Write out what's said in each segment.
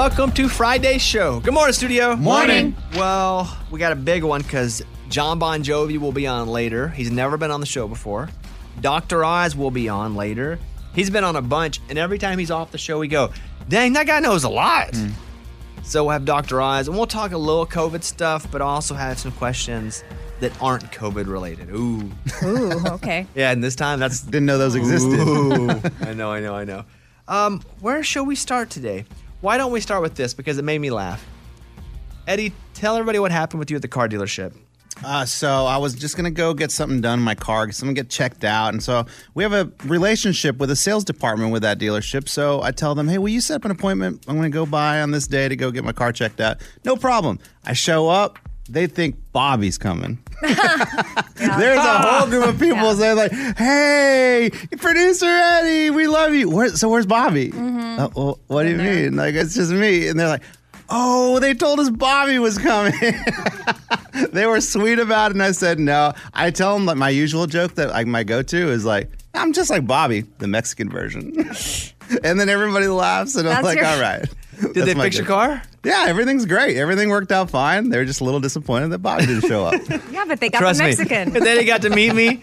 welcome to Friday's show. Good morning, studio. Morning. Well, we got a big one because Jon Bon Jovi will be on later. He's never been on the show before. Dr. Oz will be on later. He's been on a bunch, and every time he's off the show, we go, dang, that guy knows a lot. So we'll have Dr. Oz, and we'll talk a little COVID stuff, but also have some questions that aren't COVID related. Ooh. Ooh, okay. Yeah, and this time that's Didn't know those existed. Ooh. I know, I know, I know. Um, where shall we start today? Why don't we start with this because it made me laugh. Eddie, tell everybody what happened with you at the car dealership. Uh, so I was just gonna go get something done in my car, get something get checked out, and so we have a relationship with a sales department with that dealership. So I tell them, "Hey, will you set up an appointment? I'm gonna go by on this day to go get my car checked out." No problem. I show up. They think Bobby's coming. There's a whole group of people Yeah. saying like, "Hey, producer Eddie, we love you." Where, so where's Bobby? Uh, well, what do you mean? Like it's just me, and they're like, "Oh, they told us Bobby was coming." they were sweet about it, and I said no. I tell them like my usual joke that like my go-to is like, "I'm just like Bobby, the Mexican version," and then everybody laughs, and I'm That's like, your- "All right." Did they fix your car? Yeah, everything's great. Everything worked out fine. They were just a little disappointed that Bobby didn't show up. Yeah, but they got Trust the me. Mexican. If they got to meet me,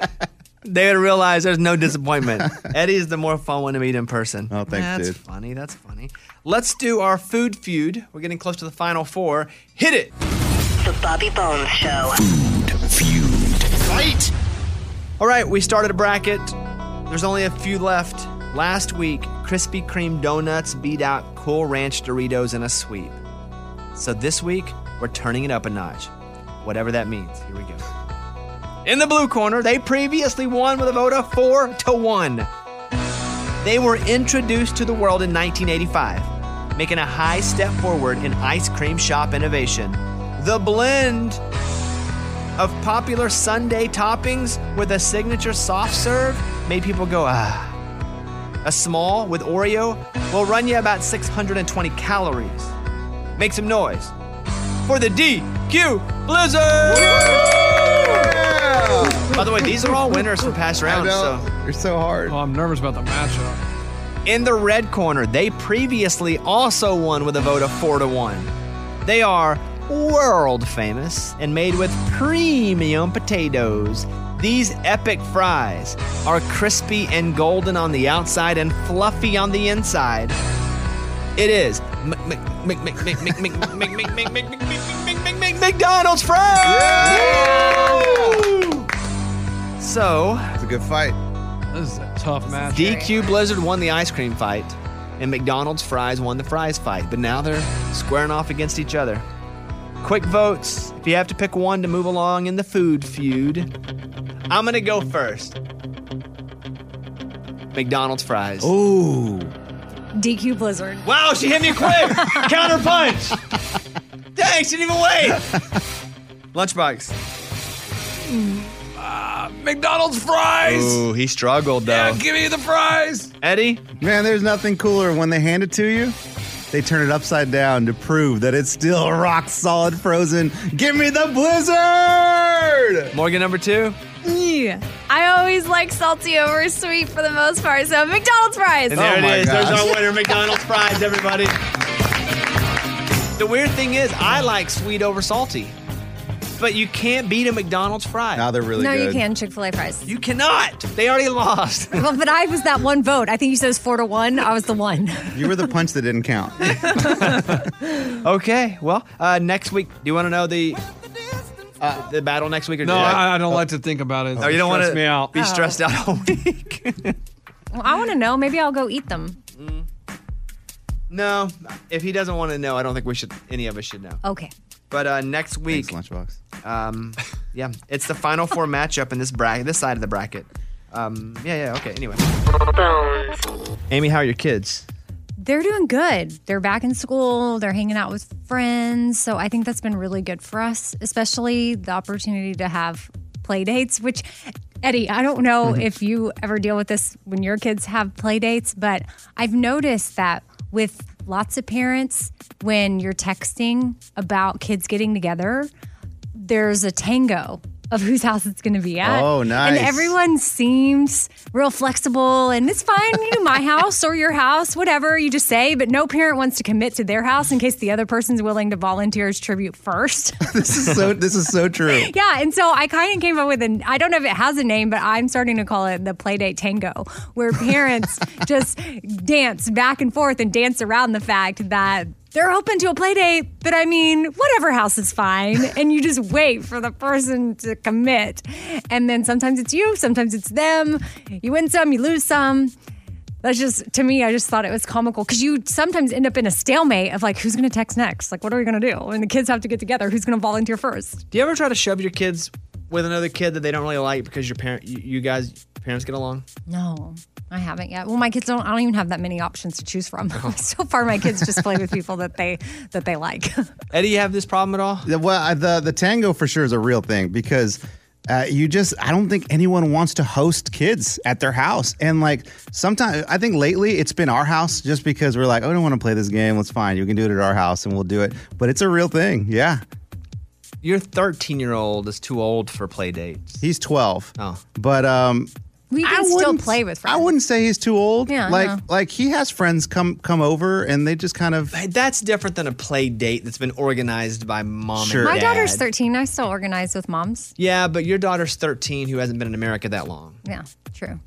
they would realize there's no disappointment. Eddie's the more fun one to meet in person. Oh, thanks, That's dude. That's funny. That's funny. Let's do our food feud. We're getting close to the final four. Hit it. The Bobby Bones Show. Food feud. Fight! All right, we started a bracket. There's only a few left. Last week, Krispy Kreme donuts beat out Cool Ranch Doritos in a sweep. So this week, we're turning it up a notch. Whatever that means. Here we go. In the blue corner, they previously won with a vote of 4 to 1. They were introduced to the world in 1985, making a high step forward in ice cream shop innovation. The blend of popular sundae toppings with a signature soft serve made people go, ah. A small with Oreo will run you about 620 calories. Make some noise for the DQ Blizzard! By the way, these are all winners from past I rounds. know. So. You're so hard. Oh, I'm nervous about the matchup. In the red corner, they previously also won with a vote of 4 to 1. They are world famous and made with premium potatoes. These epic fries are crispy and golden on the outside and fluffy on the inside. It is Mc- Mc- Mc- Mc- Mc- Mc- Mc- Mc- Mc- Mc- Mc- Mc- Mc- Mc- Mc- Mc- McDonald's fries! So, It's a good fight. This is a tough match. DQ Blizzard won the ice cream fight, and McDonald's fries won the fries fight. But now they're squaring off against each other. Quick votes. If you have to pick one to move along in the food feud, I'm gonna go first. McDonald's fries. Ooh. DQ Blizzard. Wow, she hit me quick. Counter punch. Dang, she didn't even wait. Lunchbox. Ah, McDonald's fries. Ooh, he struggled though. Yeah, give me the fries. Eddie. Man, there's nothing cooler when they hand it to you. They turn it upside down to prove that it's still rock solid frozen. Give me the blizzard! Morgan number two. Yeah. I always like salty over sweet for the most part, so McDonald's fries. And there Oh it my is. There's our winner, McDonald's fries, everybody. The weird thing is, I like sweet over salty, but you can't beat a McDonald's fry. Now they're really good. no, good. you can. Chick fil A fries. You cannot. They already lost. well, but I was that one vote. I think you said it was four to one. I was the one. You were the punch that didn't count. okay. Well, uh, next week, do you want to know the uh, the battle next week or No, do I, I don't like to think about it. Oh, you don't want Stress to me out. be stressed out all week. Well, I want to know. Maybe I'll go eat them. no, if he doesn't want to know, I don't think we should. Any of us should know. Okay. But uh, next week, Thanks, Lunchbox. Um, yeah, it's the final four matchup in this bracket, this side of the bracket. Um, yeah, yeah, okay. Anyway, Bones. Amy, how are your kids? They're doing good. They're back in school. They're hanging out with friends. So I think that's been really good for us, especially the opportunity to have play dates, which Eddie, I don't know mm-hmm. if you ever deal with this when your kids have play dates, but I've noticed that with lots of parents, when you're texting about kids getting together, there's a tango of whose house it's going to be at. Oh, nice. And everyone seems real flexible and it's fine, you know, my house or your house, whatever you just say, but no parent wants to commit to their house in case the other person's willing to volunteer as tribute first. This is so. This is so true. Yeah, and so I kind of came up with an I don't know if it has a name, but I'm starting to call it the playdate tango, where parents just dance back and forth and dance around the fact that they're open to a play date, but I mean, whatever house is fine. And you just wait for the person to commit. And then sometimes it's you, sometimes it's them. You win some, you lose some. That's just to me. I just thought it was comical because you sometimes end up in a stalemate of like, who's going to text next? Like, what are we going to do? And the kids have to get together. Who's going to volunteer first? Do you ever try to shove your kids with another kid that they don't really like because your parent, you, you guys, parents get along? No, I haven't yet. Well, my kids don't. I don't even have that many options to choose from. so far, my kids just play with people that they that they like. Eddie, you have this problem at all? The- Well, uh, the the tango for sure is a real thing because uh, you just I don't think anyone wants to host kids at their house. And like sometimes I think lately it's been our house just because we're like, oh, I don't want to play this game. Let's fine. You can do it at our house and we'll do it. But it's a real thing. Yeah. Your 13 year old is too old for play dates. He's 12. Oh. But um We I can still wouldn't- play with friends. I wouldn't say he's too old. Yeah, like know. like he has friends come come over and they just kind of That's different than a play date that's been organized by mom Sure. and My dad. daughter's 13. I still organize with moms. Yeah, but your daughter's 13 who hasn't been in America that long. Yeah, true.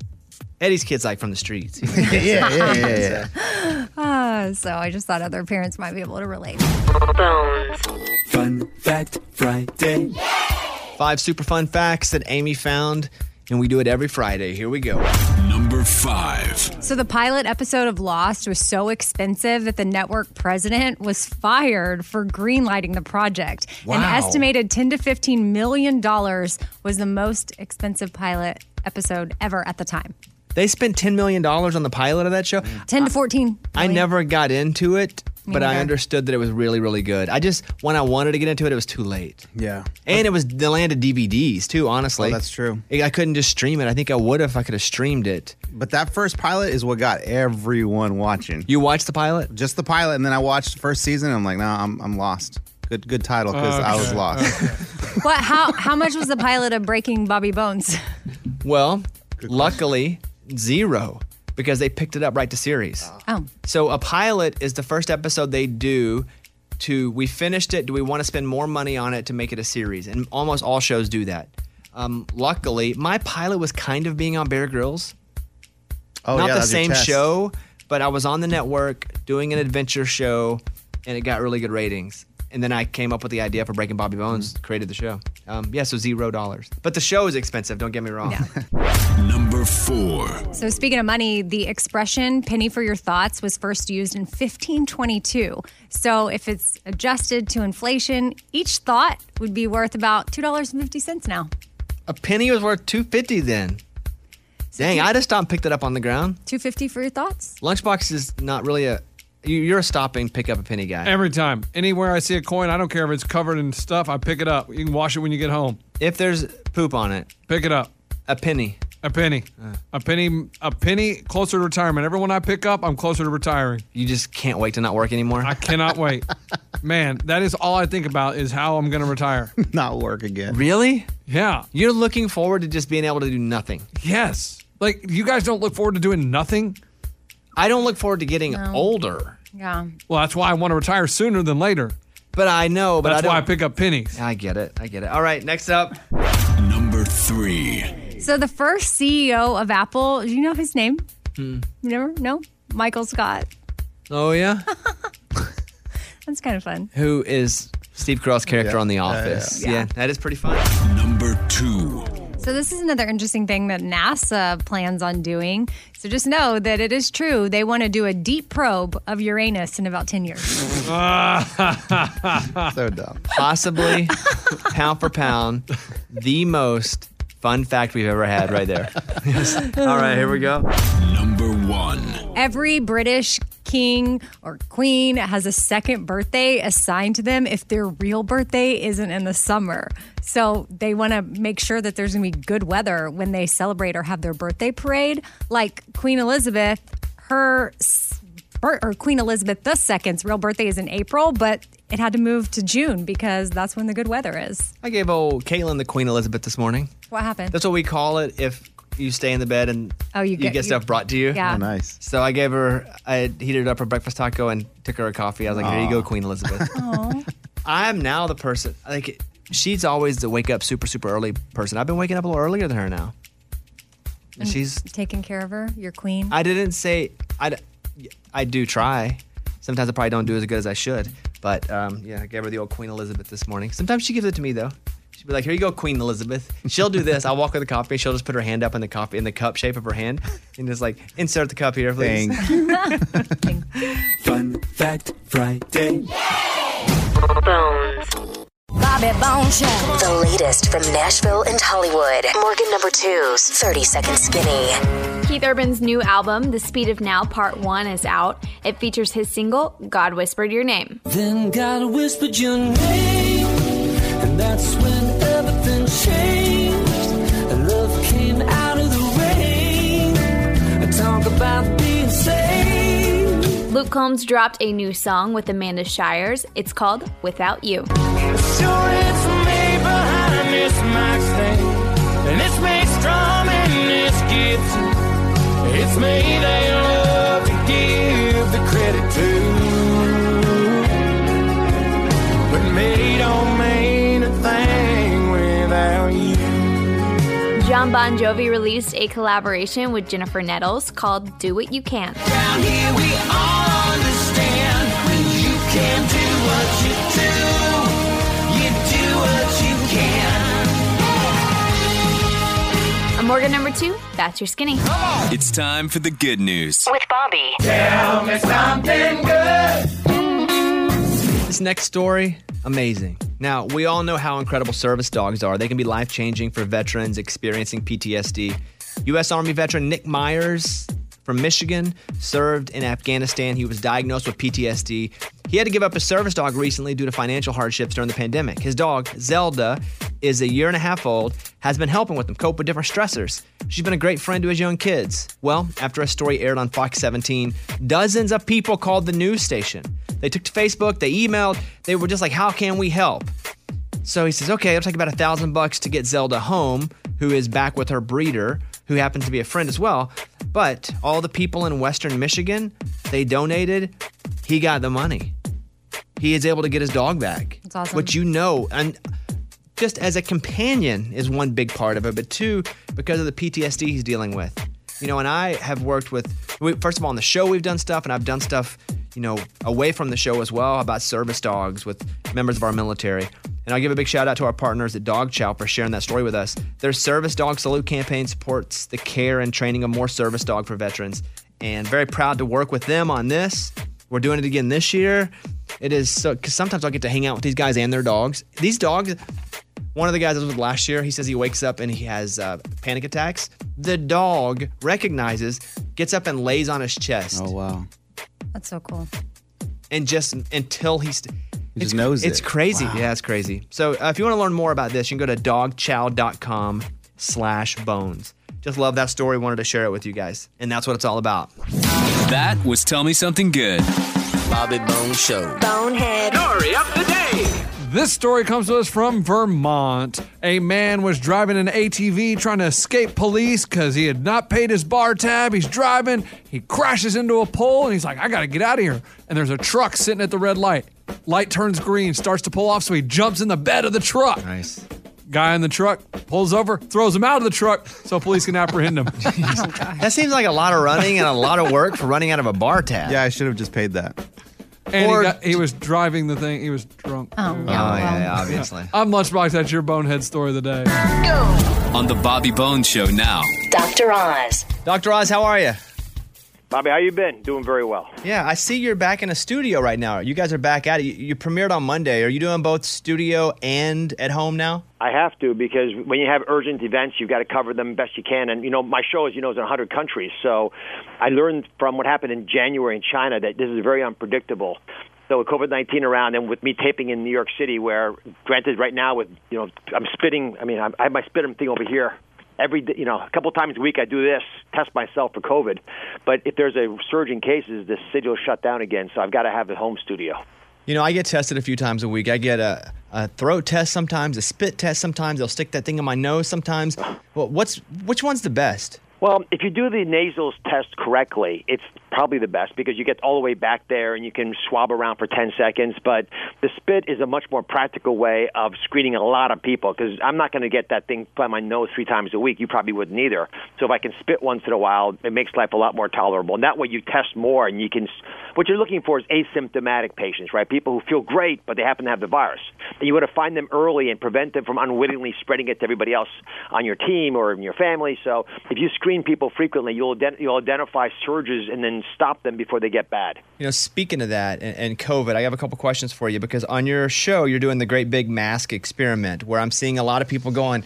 Eddie's kid's like from the streets. yeah, yeah, yeah, yeah, yeah. Uh, so I just thought other parents might be able to relate. Fun Fact Friday. Five super fun facts that Amy found, and we do it every Friday. Here we go. Number five. So the pilot episode of Lost was so expensive that the network president was fired for greenlighting the project. Wow. An estimated 10 to 15 million dollars was the most expensive pilot episode ever at the time. They spent $10 million on the pilot of that show. 10 to 14. I never got into it, Me but I understood that it was really, really good. I just, when I wanted to get into it, it was too late. Yeah. And it was the land of DVDs, too, honestly. Oh, that's true. I couldn't just stream it. I think I would if I could have streamed it. But that first pilot is what got everyone watching. You watched the pilot? Just the pilot, and then I watched the first season. And I'm like, no, I'm I'm lost. Good good title because I was Okay. lost. What how how much was the pilot of Breaking Bobby Bones? Well, luckily, zero because they picked it up right to series. Oh. So a pilot is the first episode they do to we finished it. Do we want to spend more money on it to make it a series? And almost all shows do that. Um, luckily, my pilot was kind of being on Bear Grylls. Oh Not yeah, the same show, but I was on the network doing an adventure show, and it got really good ratings. And then I came up with the idea for Breaking Bobby Bones, created the show. Um, yeah, so zero dollars. But the show is expensive. Don't get me wrong. Number four. So speaking of money, the expression penny for your thoughts was first used in 1522. So if it's adjusted to inflation, each thought would be worth about $2.50 now. A penny was worth two fifty then. Dang, I just stopped and picked it up on the ground. 250 for your thoughts? Lunchbox is not really a. you- You're a stop and pick up a penny guy. Every time. Anywhere I see a coin, I don't care if it's covered in stuff, I pick it up. You can wash it when you get home. If there's poop on it, Pick it up. a penny. A penny. Uh. A penny a penny closer to retirement. Everyone I pick up, I'm closer to retiring. You just can't wait to not work anymore. I cannot wait. Man, that is all I think about is how I'm going to retire. Not work again. really? Yeah. You're looking forward to just being able to do nothing. Yes. Like you guys don't look forward to doing nothing? I don't look forward to getting No. older. Yeah. Well, that's why I want to retire sooner than later. But I know, but That's I why I don't. pick up pennies. I get it. I get it. All right, next up. Number three. So the first CEO of Apple, do you know his name? Hmm. You never? No? Michael Scott. Oh yeah. That's kind of fun. Who is Steve Carell's character on The Office? yeah. yeah, that is pretty fun. Number two. So this is another interesting thing that NASA plans on doing. So just know that it is true. They want to do a deep probe of Uranus in about 10 years. So dumb. Possibly, pound for pound, the most fun fact we've ever had right there. All right, here we go. Number one. Every British king or queen has a second birthday assigned to them if their real birthday isn't in the summer. So they want to make sure that there's going to be good weather when they celebrate or have their birthday parade. Like Queen Elizabeth, her or Queen Elizabeth II's real birthday is in April, but it had to move to June because that's when the good weather is. I gave old Caitlin the Queen Elizabeth this morning. What happened? That's what we call it if you stay in the bed and Oh, you get- get you- stuff brought to you. Yeah. Oh, nice. So I gave her, I heated up her breakfast taco and took her a coffee. I was like, here you go, Queen Elizabeth. I'm now the person, like, she's always the wake up super, super early person. I've been waking up a little earlier than her now. And she's, Taking care of her, your queen. I didn't say, I, I do try. Sometimes I probably don't do as good as I should. But um, yeah, I gave her the old Queen Elizabeth this morning. Sometimes she gives it to me though. She'd be like, "Here you go, Queen Elizabeth." She'll do this. I'll walk her the coffee. She'll just put her hand up in the coffee in the cup shape of her hand, and just like insert the cup here, please. Thank Fun Fact Friday. Bones. Bobby Bone Show. The latest from Nashville and Hollywood. Morgan number two's 30 Second Skinny. Keith Urban's new album, The Speed of Now Part 1, is out. It features his single, God Whispered Your Name. Then God whispered your name, and that's when Luke Combs dropped a new song with Amanda Shires. It's called Without You. Sure, it's me behind this mic stand, and it's me strumming this Gibson. It's me they love to give the credit to, Jon Bon Jovi released a collaboration with Jennifer Nettles called Do What You Can. Down here we all understand when you can do what you do, you do what you can. I'm Morgan number two. That's your skinny. It's time for the good news. With Bobby. Tell me something good. This next story, amazing. Now, we all know how incredible service dogs are. They can be life changing for veterans experiencing PTSD. U.S. Army veteran Nick Myers from Michigan served in Afghanistan. He was diagnosed with PTSD. He had to give up his service dog recently due to financial hardships during the pandemic. His dog, Zelda, is a year and a half old, has been helping with him cope with different stressors. She's been a great friend to his young kids. Well, after a story aired on Fox 17, dozens of people called the news station. They took to Facebook, they emailed, they were just like, How can we help? So he says, okay, it'll take about a thousand bucks to get Zelda home, who is back with her breeder, who happens to be a friend as well. But all the people in Western Michigan, they donated. He got the money. He is able to get his dog back. That's awesome. Which you know, and just as a companion is one big part of it, but two, because of the PTSD he's dealing with. You know, and I have worked with, we- first of all, on the show, we've done stuff, and I've done stuff, you know, away from the show as well about service dogs with members of our military. And I'll give a big shout out to our partners at Dog Chow for sharing that story with us. Their Service Dog Salute campaign supports the care and training of more service dog for veterans. And very proud to work with them on this. We're doing it again this year. It is so, because sometimes I'll get to hang out with these guys and their dogs. These dogs, one of the guys I was with last year, he says he wakes up and he has uh, panic attacks. The dog recognizes, gets up and lays on his chest, Oh wow. That's so cool. and just until he's. He just knows It's it. crazy. Wow. Yeah, it's crazy. So uh, if you want to learn more about this, you can go to dogchow.com slash bones. Just love that story. Wanted to share it with you guys. And that's what it's all about. That was Tell Me Something Good. Bobby Bone Show. Bonehead. This story comes to us from Vermont. A man was driving an ATV trying to escape police because he had not paid his bar tab. He's driving, he crashes into a pole, and he's like, I gotta get out of here. And there's a truck sitting at the red light. Light turns green, starts to pull off, so he jumps in the bed of the truck. Nice. Guy in the truck pulls over, throws him out of the truck so police can apprehend him. That seems like a lot of running and a lot of work for running out of a bar tab. Yeah, I should have just paid that. And Or- he, got, he was driving the thing, he was drunk. Oh, Oh, yeah. yeah, well, yeah, obviously. I'm Lunchbox, that's your bonehead story of the day. On the Bobby Bones Show now. Dr. Oz. Dr. Oz, how are you? Bobby, how you been? Doing very well. Yeah, I see you're back in a studio right now. You guys are back at it. You, you premiered on Monday. Are you doing both studio and at home now? I have to because when you have urgent events, you've got to cover them best you can. And you know, my show, as you know, is in 100 countries. So I learned from what happened in January in China that this is very unpredictable. So with COVID-19 around, and with me taping in New York City, where granted, right now with you know, I'm spitting. I mean, I I have my spitting thing over here. Every you know a couple times a week I do this, test myself for COVID. But if there's a surge in cases, the city will shut down again. So I've got to have the home studio. You know, I get tested a few times a week. I get a, a throat test sometimes, a spit test sometimes. They'll stick that thing in my nose sometimes. Well, what's which one's the best? Well, if you do the nasals test correctly, it's probably the best because you get all the way back there and you can swab around for 10 seconds. But the spit is a much more practical way of screening a lot of people because I'm not going to get that thing by my nose three times a week. You probably wouldn't either. So if I can spit once in a while, it makes life a lot more tolerable. And that way you test more and you can. What you're looking for is asymptomatic patients, right? People who feel great, but they happen to have the virus. And you want to find them early and prevent them from unwittingly spreading it to everybody else on your team or in your family. So if you screen people frequently, you'll, ident- you'll identify surges and then stop them before they get bad. You know, speaking of that and, and COVID, I have a couple questions for you because on your show, you're doing the great big mask experiment where I'm seeing a lot of people going,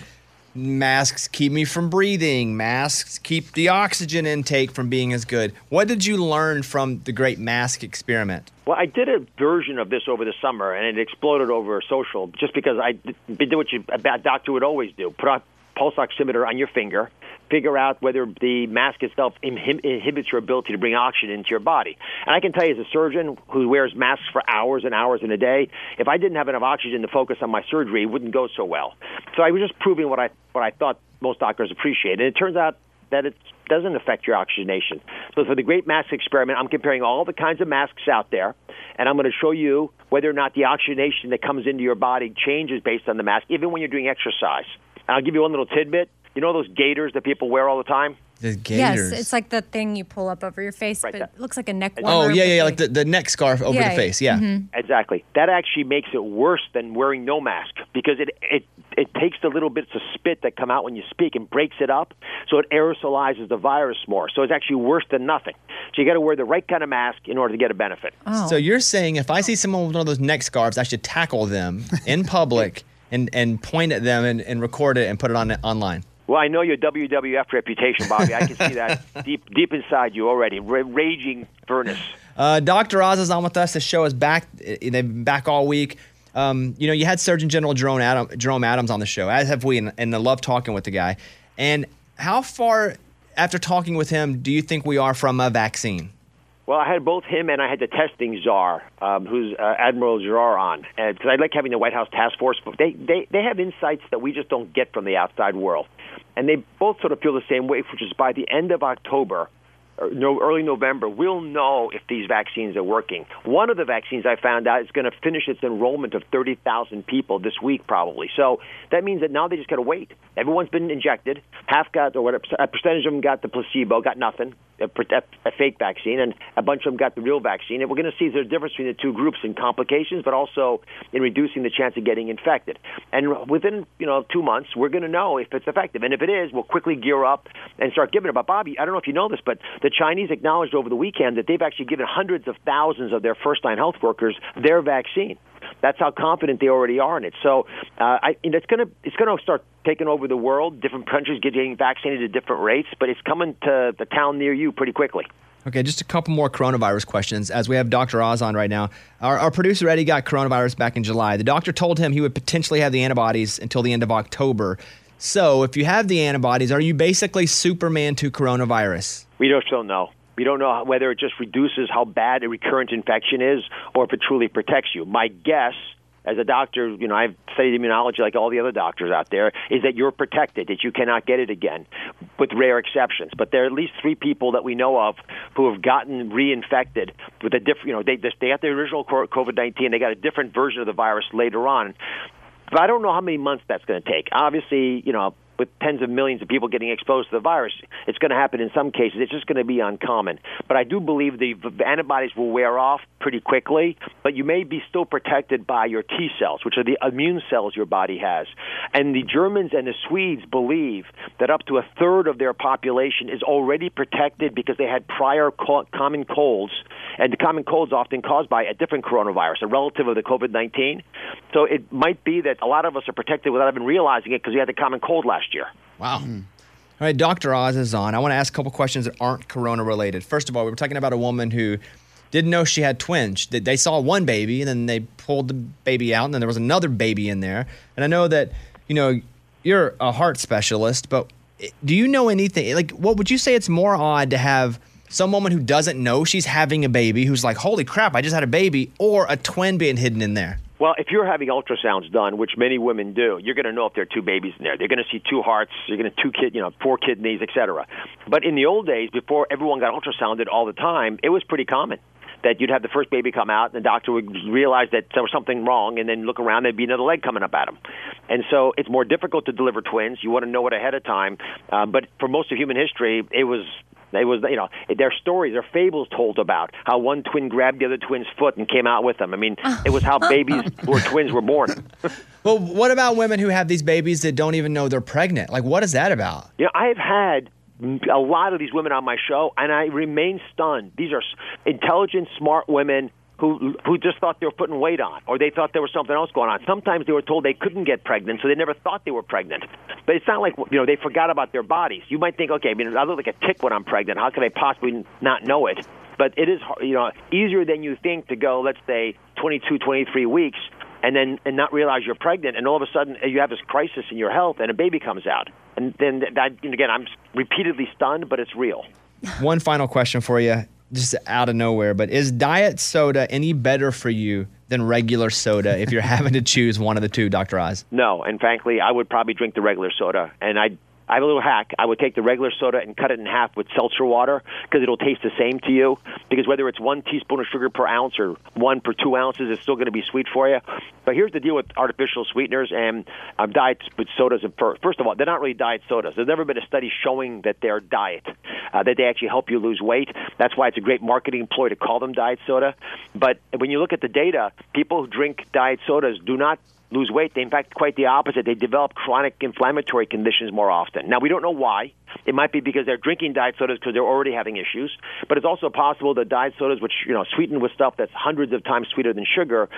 masks keep me from breathing, masks keep the oxygen intake from being as good. What did you learn from the great mask experiment? Well, I did a version of this over the summer, and it exploded over social just because I did did what you, a bad doctor would always do put a pulse oximeter on your finger, figure out whether the mask itself inhibits your ability to bring oxygen into your body. And I can tell you, as a surgeon who wears masks for hours and hours in a day, if I didn't have enough oxygen to focus on my surgery, it wouldn't go so well. So I was just proving what I what I thought most doctors appreciate, and it turns out that it doesn't affect your oxygenation. So for the Great Mask Experiment, I'm comparing all the kinds of masks out there, and I'm going to show you whether or not the oxygenation that comes into your body changes based on the mask, even when you're doing exercise. And I'll give you one little tidbit. You know those gaiters that people wear all the time? The gaiters. Yes, it's like the thing you pull up over your face, but it looks like a neck warmer. Oh, yeah, but yeah, like the, the neck scarf over Yeah, the face. Yeah. mhm. Exactly. That actually makes it worse than wearing no mask because it it it takes the little bits of spit that come out when you speak and breaks it up, so it aerosolizes the virus more. So it's actually worse than nothing. So you got to wear the right kind of mask in order to get a benefit. Oh. So you're saying if I see someone with one of those neck scarves, I should tackle them in public and, and point at them and, and record it and put it on online. Well, I know your WWF reputation, Bobby. I can see that deep deep inside you already, ra- raging furnace. Uh, Dr. Oz is on with us. The show is back. Uh, They've been back all week. Um, you know, you had Surgeon General Jerome, Adam, Jerome Adams on the show, as have we, and, and I love talking with the guy. And how far after talking with him do you think we are from a vaccine? Well, I had both him and I had the testing czar, um, who's uh, Admiral Giroir on, because I like having the White House task force. But they, they they have insights that we just don't get from the outside world, and they both sort of feel the same way, which is by the end of October. Or no, early November, we'll know if these vaccines are working. One of the vaccines I found out is going to finish its enrollment of 30,000 people this week, probably. So that means that now they just got to wait. Everyone's been injected. Half got, or whatever, a percentage of them got the placebo, got nothing, Uh, a, a, a fake vaccine, and a bunch of them got the real vaccine. And we're going to see there's a difference between the two groups in complications, but also in reducing the chance of getting infected. And within, you know, two months, we're going to know if it's effective. And if it is, we'll quickly gear up and start giving it. But Bobby, I don't know if you know this, but the Chinese acknowledged over the weekend that they've actually given hundreds of thousands of their first-line health workers their vaccine. That's how confident they already are in it. So uh, I, and it's going to it's going to start taking over the world. Different countries getting vaccinated at different rates, but it's coming to the town near you pretty quickly. Okay, just a couple more coronavirus questions as we have Dr. Oz on right now. Our, our producer Eddie got coronavirus back in July. The doctor told him he would potentially have the antibodies until the end of October. So, if you have the antibodies, are you basically Superman to coronavirus? We just don't know. We don't know whether it just reduces how bad a recurrent infection is or if it truly protects you. My guess, as a doctor, you know, I've studied immunology like all the other doctors out there, is that you're protected, that you cannot get it again, with rare exceptions. But there are at least three people that we know of who have gotten reinfected with a different, you know, they, they got the original COVID 19, they got a different version of the virus later on. But I don't know how many months that's going to take. Obviously, you know, with tens of millions of people getting exposed to the virus, it's going to happen in some cases. It's just going to be uncommon. But I do believe the antibodies will wear off pretty quickly, but you may be still protected by your T cells, which are the immune cells your body has. And the Germans and the Swedes believe that up to a third of their population is already protected because they had prior co- common colds, and the common colds often caused by a different coronavirus, a relative of the COVID 19. So it might be that a lot of us are protected without even realizing it because we had the common cold last year. Wow. All right, Dr. Oz is on. I want to ask a couple questions that aren't corona related. First of all, we were talking about a woman who didn't know she had twins. They saw one baby and then they pulled the baby out and then there was another baby in there. And I know that, you know, you're a heart specialist, but do you know anything? Like, what would you say it's more odd to have some woman who doesn't know she's having a baby, who's like, holy crap, I just had a baby, or a twin being hidden in there? Well, if you're having ultrasounds done, which many women do, you're going to know if there are two babies in there. They're going to see two hearts, you're going to two kid, you know, four kidneys, etc. But in the old days, before everyone got ultrasounded all the time, it was pretty common that you'd have the first baby come out, and the doctor would realize that there was something wrong, and then look around, there'd be another leg coming up at him. And so it's more difficult to deliver twins. You want to know it ahead of time. Um, but for most of human history, it was it was, you know, their stories, their fables told about how one twin grabbed the other twin's foot and came out with them. I mean, it was how babies were twins were born. Well, what about women who have these babies that don't even know they're pregnant? Like, what is that about? You know, I have had a lot of these women on my show, and I remain stunned. These are intelligent, smart women who who just thought they were putting weight on, or they thought there was something else going on. Sometimes they were told they couldn't get pregnant, so they never thought they were pregnant. But it's not like you know they forgot about their bodies. You might think, okay, I mean, I look like a tick when I'm pregnant. How can I possibly not know it? But it is you know easier than you think to go, let's say, 22, 23 weeks and then and not realize you're pregnant, and all of a sudden you have this crisis in your health, and a baby comes out, and then that again I'm repeatedly stunned, but it's real. One final question for you, just out of nowhere, but is diet soda any better for you than regular soda if you're having to choose one of the two, Dr. Oz? No, and frankly, I would probably drink the regular soda, and I. I have a little hack. I would take the regular soda and cut it in half with seltzer water because it'll taste the same to you. Because whether it's one teaspoon of sugar per ounce or one per two ounces, it's still going to be sweet for you. But here's the deal with artificial sweeteners and um, diet sodas. And fir- first of all, they're not really diet sodas. There's never been a study showing that they're diet, uh, that they actually help you lose weight. That's why it's a great marketing ploy to call them diet soda. But when you look at the data, people who drink diet sodas do not lose weight. They, in fact, quite the opposite. They develop chronic inflammatory conditions more often. Now, we don't know why. It might be because they're drinking diet sodas because they're already having issues. But it's also possible that diet sodas, which you know, sweetened with stuff that's hundreds of times sweeter than sugar,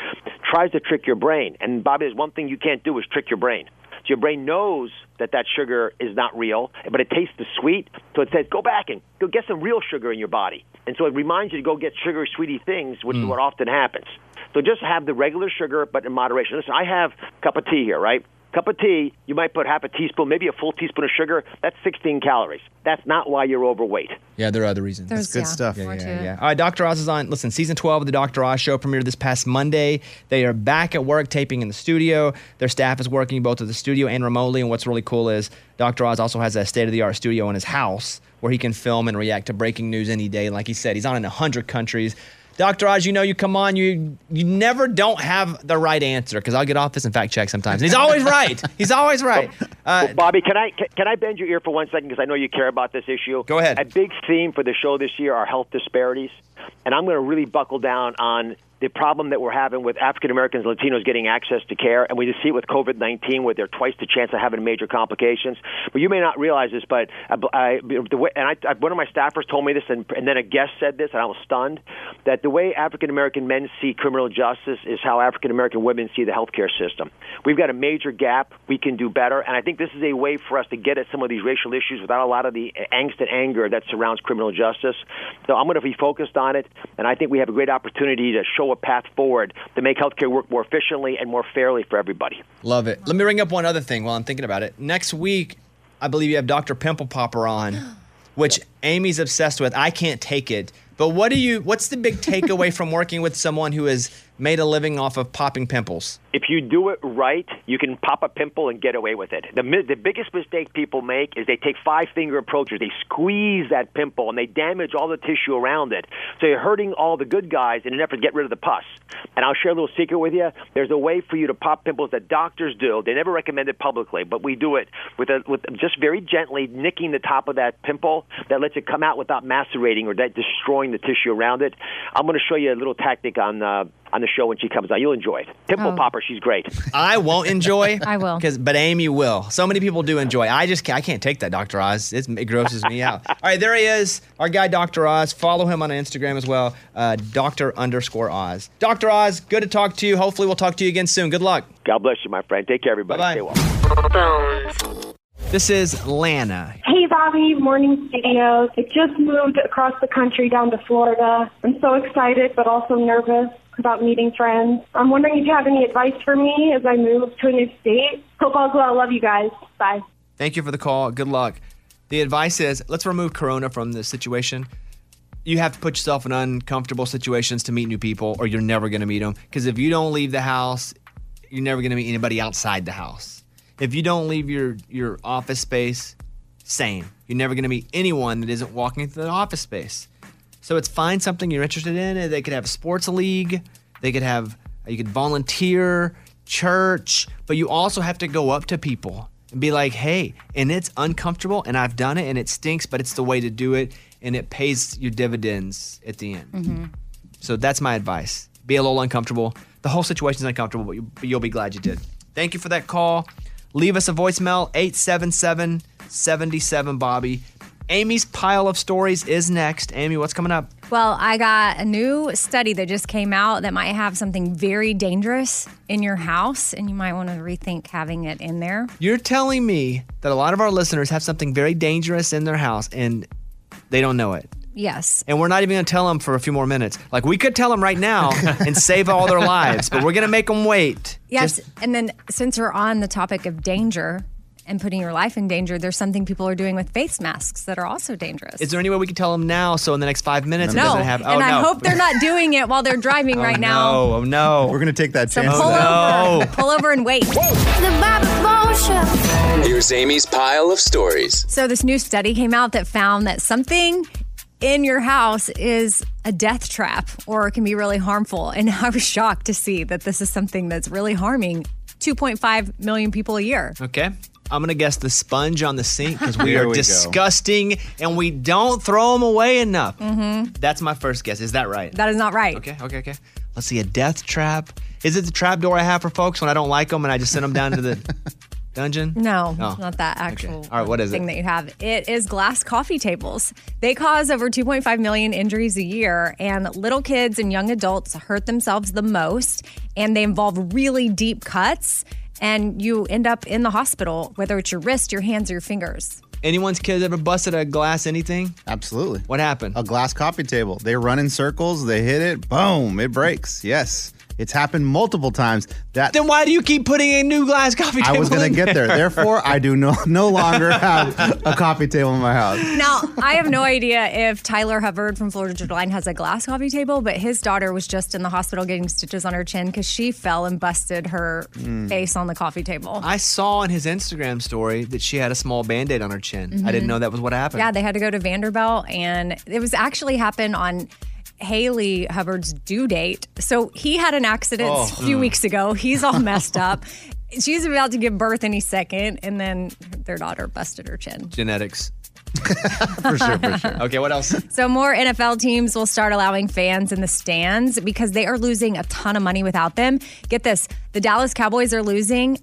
tries to trick your brain. And Bobby, there's one thing you can't do is trick your brain. So your brain knows that that sugar is not real, but it tastes the sweet. So it says, go back and go get some real sugar in your body. And so it reminds you to go get sugary, sweety things, which is hmm. what often happens. So just have the regular sugar, but in moderation. Listen, I have a cup of tea here, right? Cup of tea, you might put half a teaspoon, maybe a full teaspoon of sugar. That's 16 calories. That's not why you're overweight. Yeah, there are other reasons. There's- good yeah, stuff. more Yeah, yeah, yeah. All right, Dr. Oz is on. Listen, season 12 of the Dr. Oz show premiered this past Monday. They are back at work taping in the studio. Their staff is working both at the studio and remotely. And what's really cool is Dr. Oz also has a state of the art studio in his house where he can film and react to breaking news any day. Like he said, he's on in 100 countries. Dr. Oz, you know, you come on, you you never don't have the right answer because I'll get off this and fact check sometimes. And he's always right. He's always right. Uh, Bobby, can I can, can I bend your ear for one second because I know you care about this issue. Go ahead. A big theme for the show this year are health disparities, and I'm going to really buckle down on the problem that we're having with African Americans and Latinos getting access to care, and we just see it with COVID 19, where they're twice the chance of having major complications. But you may not realize this, but I, the way, and I, one of my staffers told me this, and, and then a guest said this, and I was stunned that the way African American men see criminal justice is how African American women see the healthcare system. We've got a major gap. We can do better, and I think this is a way for us to get at some of these racial issues without a lot of the angst and anger that surrounds criminal justice. So I'm going to be focused on it, and I think we have a great opportunity to show a path forward to make healthcare work more efficiently and more fairly for everybody. Love it. Let me bring up one other thing while I'm thinking about it. Next week, I believe you have Dr. Pimple Popper on, which Amy's obsessed with. I can't take it. But what do you? What's the big takeaway from working with someone who has made a living off of popping pimples? If you do it right, you can pop a pimple and get away with it. The, the biggest mistake people make is they take five finger approaches. They squeeze that pimple and they damage all the tissue around it. So you're hurting all the good guys in an effort to get rid of the pus. And I'll share a little secret with you. There's a way for you to pop pimples that doctors do. They never recommend it publicly, but we do it with, a, with just very gently nicking the top of that pimple that lets it come out without macerating or that destroying the tissue around it. I'm going to show you a little tactic on uh, on the show when she comes on. You'll enjoy it. Pimple Oh. popper, she's great. I won't enjoy. I will. Because, but Amy will. So many people do enjoy. I just can't, I can't take that, Dr. Oz. It's, it grosses me out. All right, there he is, our guy, Dr. Oz. Follow him on Instagram as well, uh, Dr. underscore Oz. Dr. Oz, good to talk to you. Hopefully, we'll talk to you again soon. Good luck. God bless you, my friend. Take care, everybody. Bye-bye. Stay well. This is Lana. Hey, Bobby, morning studios. I just moved across the country down to Florida. I'm so excited, but also nervous about meeting friends. I'm wondering if you have any advice for me as I move to a new state. Hope all well. Love you guys. Bye. Thank you for the call. Good luck. The advice is let's remove Corona from the situation. You have to put yourself in uncomfortable situations to meet new people, or you're never going to meet them. Because if you don't leave the house, you're never going to meet anybody outside the house. If you don't leave your, your office space, same. You're never going to meet anyone that isn't walking into the office space. So it's find something you're interested in. They could have a sports league. They could have you could volunteer, church, but you also have to go up to people and be like, "Hey," and it's uncomfortable, and I've done it, and it stinks, but it's the way to do it, and it pays your dividends at the end. Mm-hmm. So that's my advice. Be a little uncomfortable. The whole situation's uncomfortable, but you- but you'll be glad you did. Thank you for that call. Leave us a voicemail 877 77 Bobby. Amy's pile of stories is next. Amy, what's coming up? Well, I got a new study that just came out that might have something very dangerous in your house, and you might want to rethink having it in there. You're telling me that a lot of our listeners have something very dangerous in their house and they don't know it. Yes. And we're not even going to tell them for a few more minutes. Like we could tell them right now and save all their lives, but we're going to make them wait. Yes. and then since we're on the topic of danger and putting your life in danger, there's something people are doing with face masks that are also dangerous. Is there any way we can tell them now so in the next five minutes it no, doesn't have? Oh, and oh, I no. hope they're not doing it while they're driving Oh, right now. No, oh no. We're gonna take that So chance. pull no. over, pull over and wait. The Bobby Bones Show. Here's Amy's pile of stories. So this new study came out that found that something in your house is a death trap or it can be really harmful. And I was shocked to see that this is something that's really harming 2.5 million people a year. Okay. I'm going to guess the sponge on the sink because we Here are we go. disgusting and we don't throw them away enough. Mm-hmm. That's my first guess. Is that right? That is not right. Okay, okay, okay. Let's see. A death trap. Is it the trap door I have for folks when I don't like them and I just send them down to the dungeon? No, Oh. not that actual All right, what is thing it? that you have. It is glass coffee tables. They cause over 2.5 million injuries a year, and little kids and young adults hurt themselves the most, and they involve really deep cuts, and you end up in the hospital, whether it's your wrist, your hands, or your fingers. Anyone's kids ever busted a glass anything? Absolutely. What happened? A glass coffee table. They run in circles, they hit it, boom, it breaks. Yes. It's happened multiple times. That Then why do you keep putting a new glass coffee table I was going to get there. Therefore, I do no no longer have a coffee table in my house. Now, I have no idea if Tyler Hubbard from Florida Georgia Line has a glass coffee table, but his daughter was just in the hospital getting stitches on her chin because she fell and busted her Mm. face on the coffee table. I saw in his Instagram story that she had a small band aid on her chin. I didn't know that was what happened. Yeah, they had to go to Vanderbilt, and it was actually happened on Hayley Hubbard's due date. So he had an accident Oh. a few Mm. weeks ago. He's all messed up. She's about to give birth any second, and then their daughter busted her chin. Genetics. For sure, for sure. Okay, what else? So more NFL teams will start allowing fans in the stands because they are losing a ton of money without them. Get this, the Dallas Cowboys are losing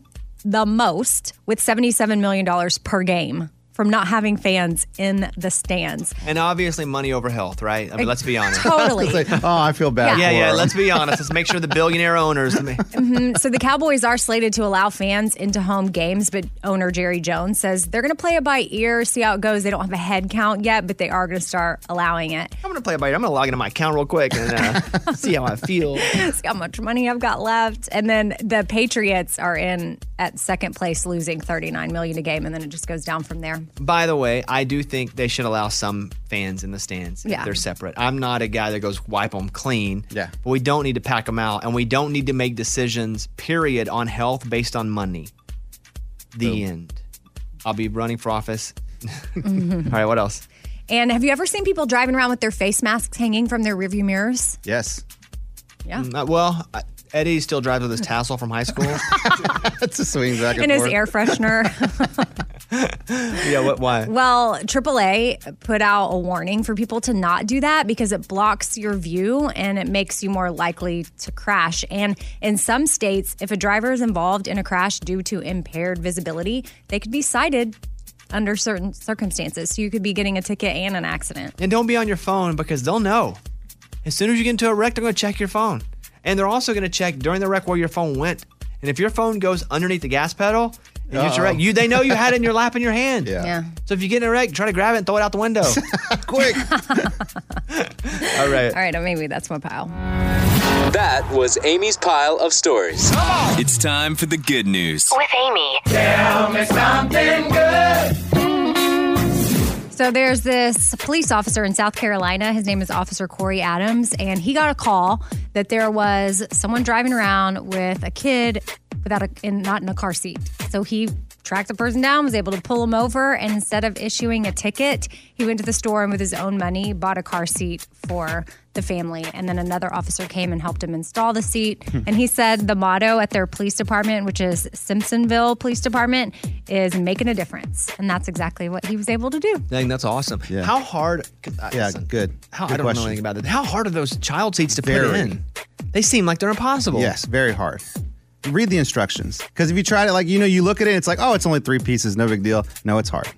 the most with $77 million per game from not having fans in the stands. And obviously, money over health, right? I mean, let's be honest. Totally. It's like, oh, I feel bad. Yeah, for yeah. Let's be honest. Let's make sure the billionaire owners. Mhm. So the Cowboys are slated to allow fans into home games, but owner Jerry Jones says they're going to play it by ear, see how it goes. They don't have a head count yet, but they are going to start allowing it. I'm gonna play it by ear. I'm gonna log into my account real quick and uh, see how I feel. see how much money I've got left. And then the Patriots are in at second place, losing 39 million a game, and then it just goes down from there. By the way, I do think they should allow some fans in the stands. if Yeah. they're separate. I'm not a guy that goes wipe them clean. Yeah. But we don't need to pack them out, and we don't need to make decisions. Period on health based on money. The end. I'll be running for office. Mhm. All right. What else? And have you ever seen people driving around with their face masks hanging from their rearview mirrors? Yes. Yeah. Mm, uh, well, I- Eddie still drives with his tassel from high school. That's a swing back and And his air freshener. yeah. What? Why? Well, AAA put out a warning for people to not do that because it blocks your view and it makes you more likely to crash. And in some states, if a driver is involved in a crash due to impaired visibility, they could be cited under certain circumstances. So you could be getting a ticket and an accident. And don't be on your phone because they'll know. As soon as you get into a wreck, they're going to check your phone. And they're also going to check during the wreck where your phone went. And if your phone goes underneath the gas pedal, and you, Uh-oh. wreck, you they know you had it in your lap in your hand. Yeah. Yeah. So if you get in a wreck, try to grab it and throw it out the window. Quick. All right. All right, maybe that's my pile. That was Amy's pile of stories. It's time for the good news. With Amy. Tell me something good. So there's this police officer in South Carolina. His name is Officer Corey Adams, and he got a call that there was someone driving around with a kid without a in, not in a car seat. So he tracked the person down, was able to pull him over, and instead of issuing a ticket, he went to the store and with his own money bought a car seat for the family. And then another officer came and helped him install the seat. and he said the motto at their police department, which is Simpsonville Police Department, is making a difference. And that's exactly what he was able to do. I think that's awesome. How hard? uh, Yeah, listen, good. How, Good I don't question. know anything about it. How hard are those child seats to put in? They seem like they're impossible. Yes, very hard. Read the instructions. Because if you try to, like, you know, you look at it, it's like, oh, it's only three pieces, no big deal. No, it's hard.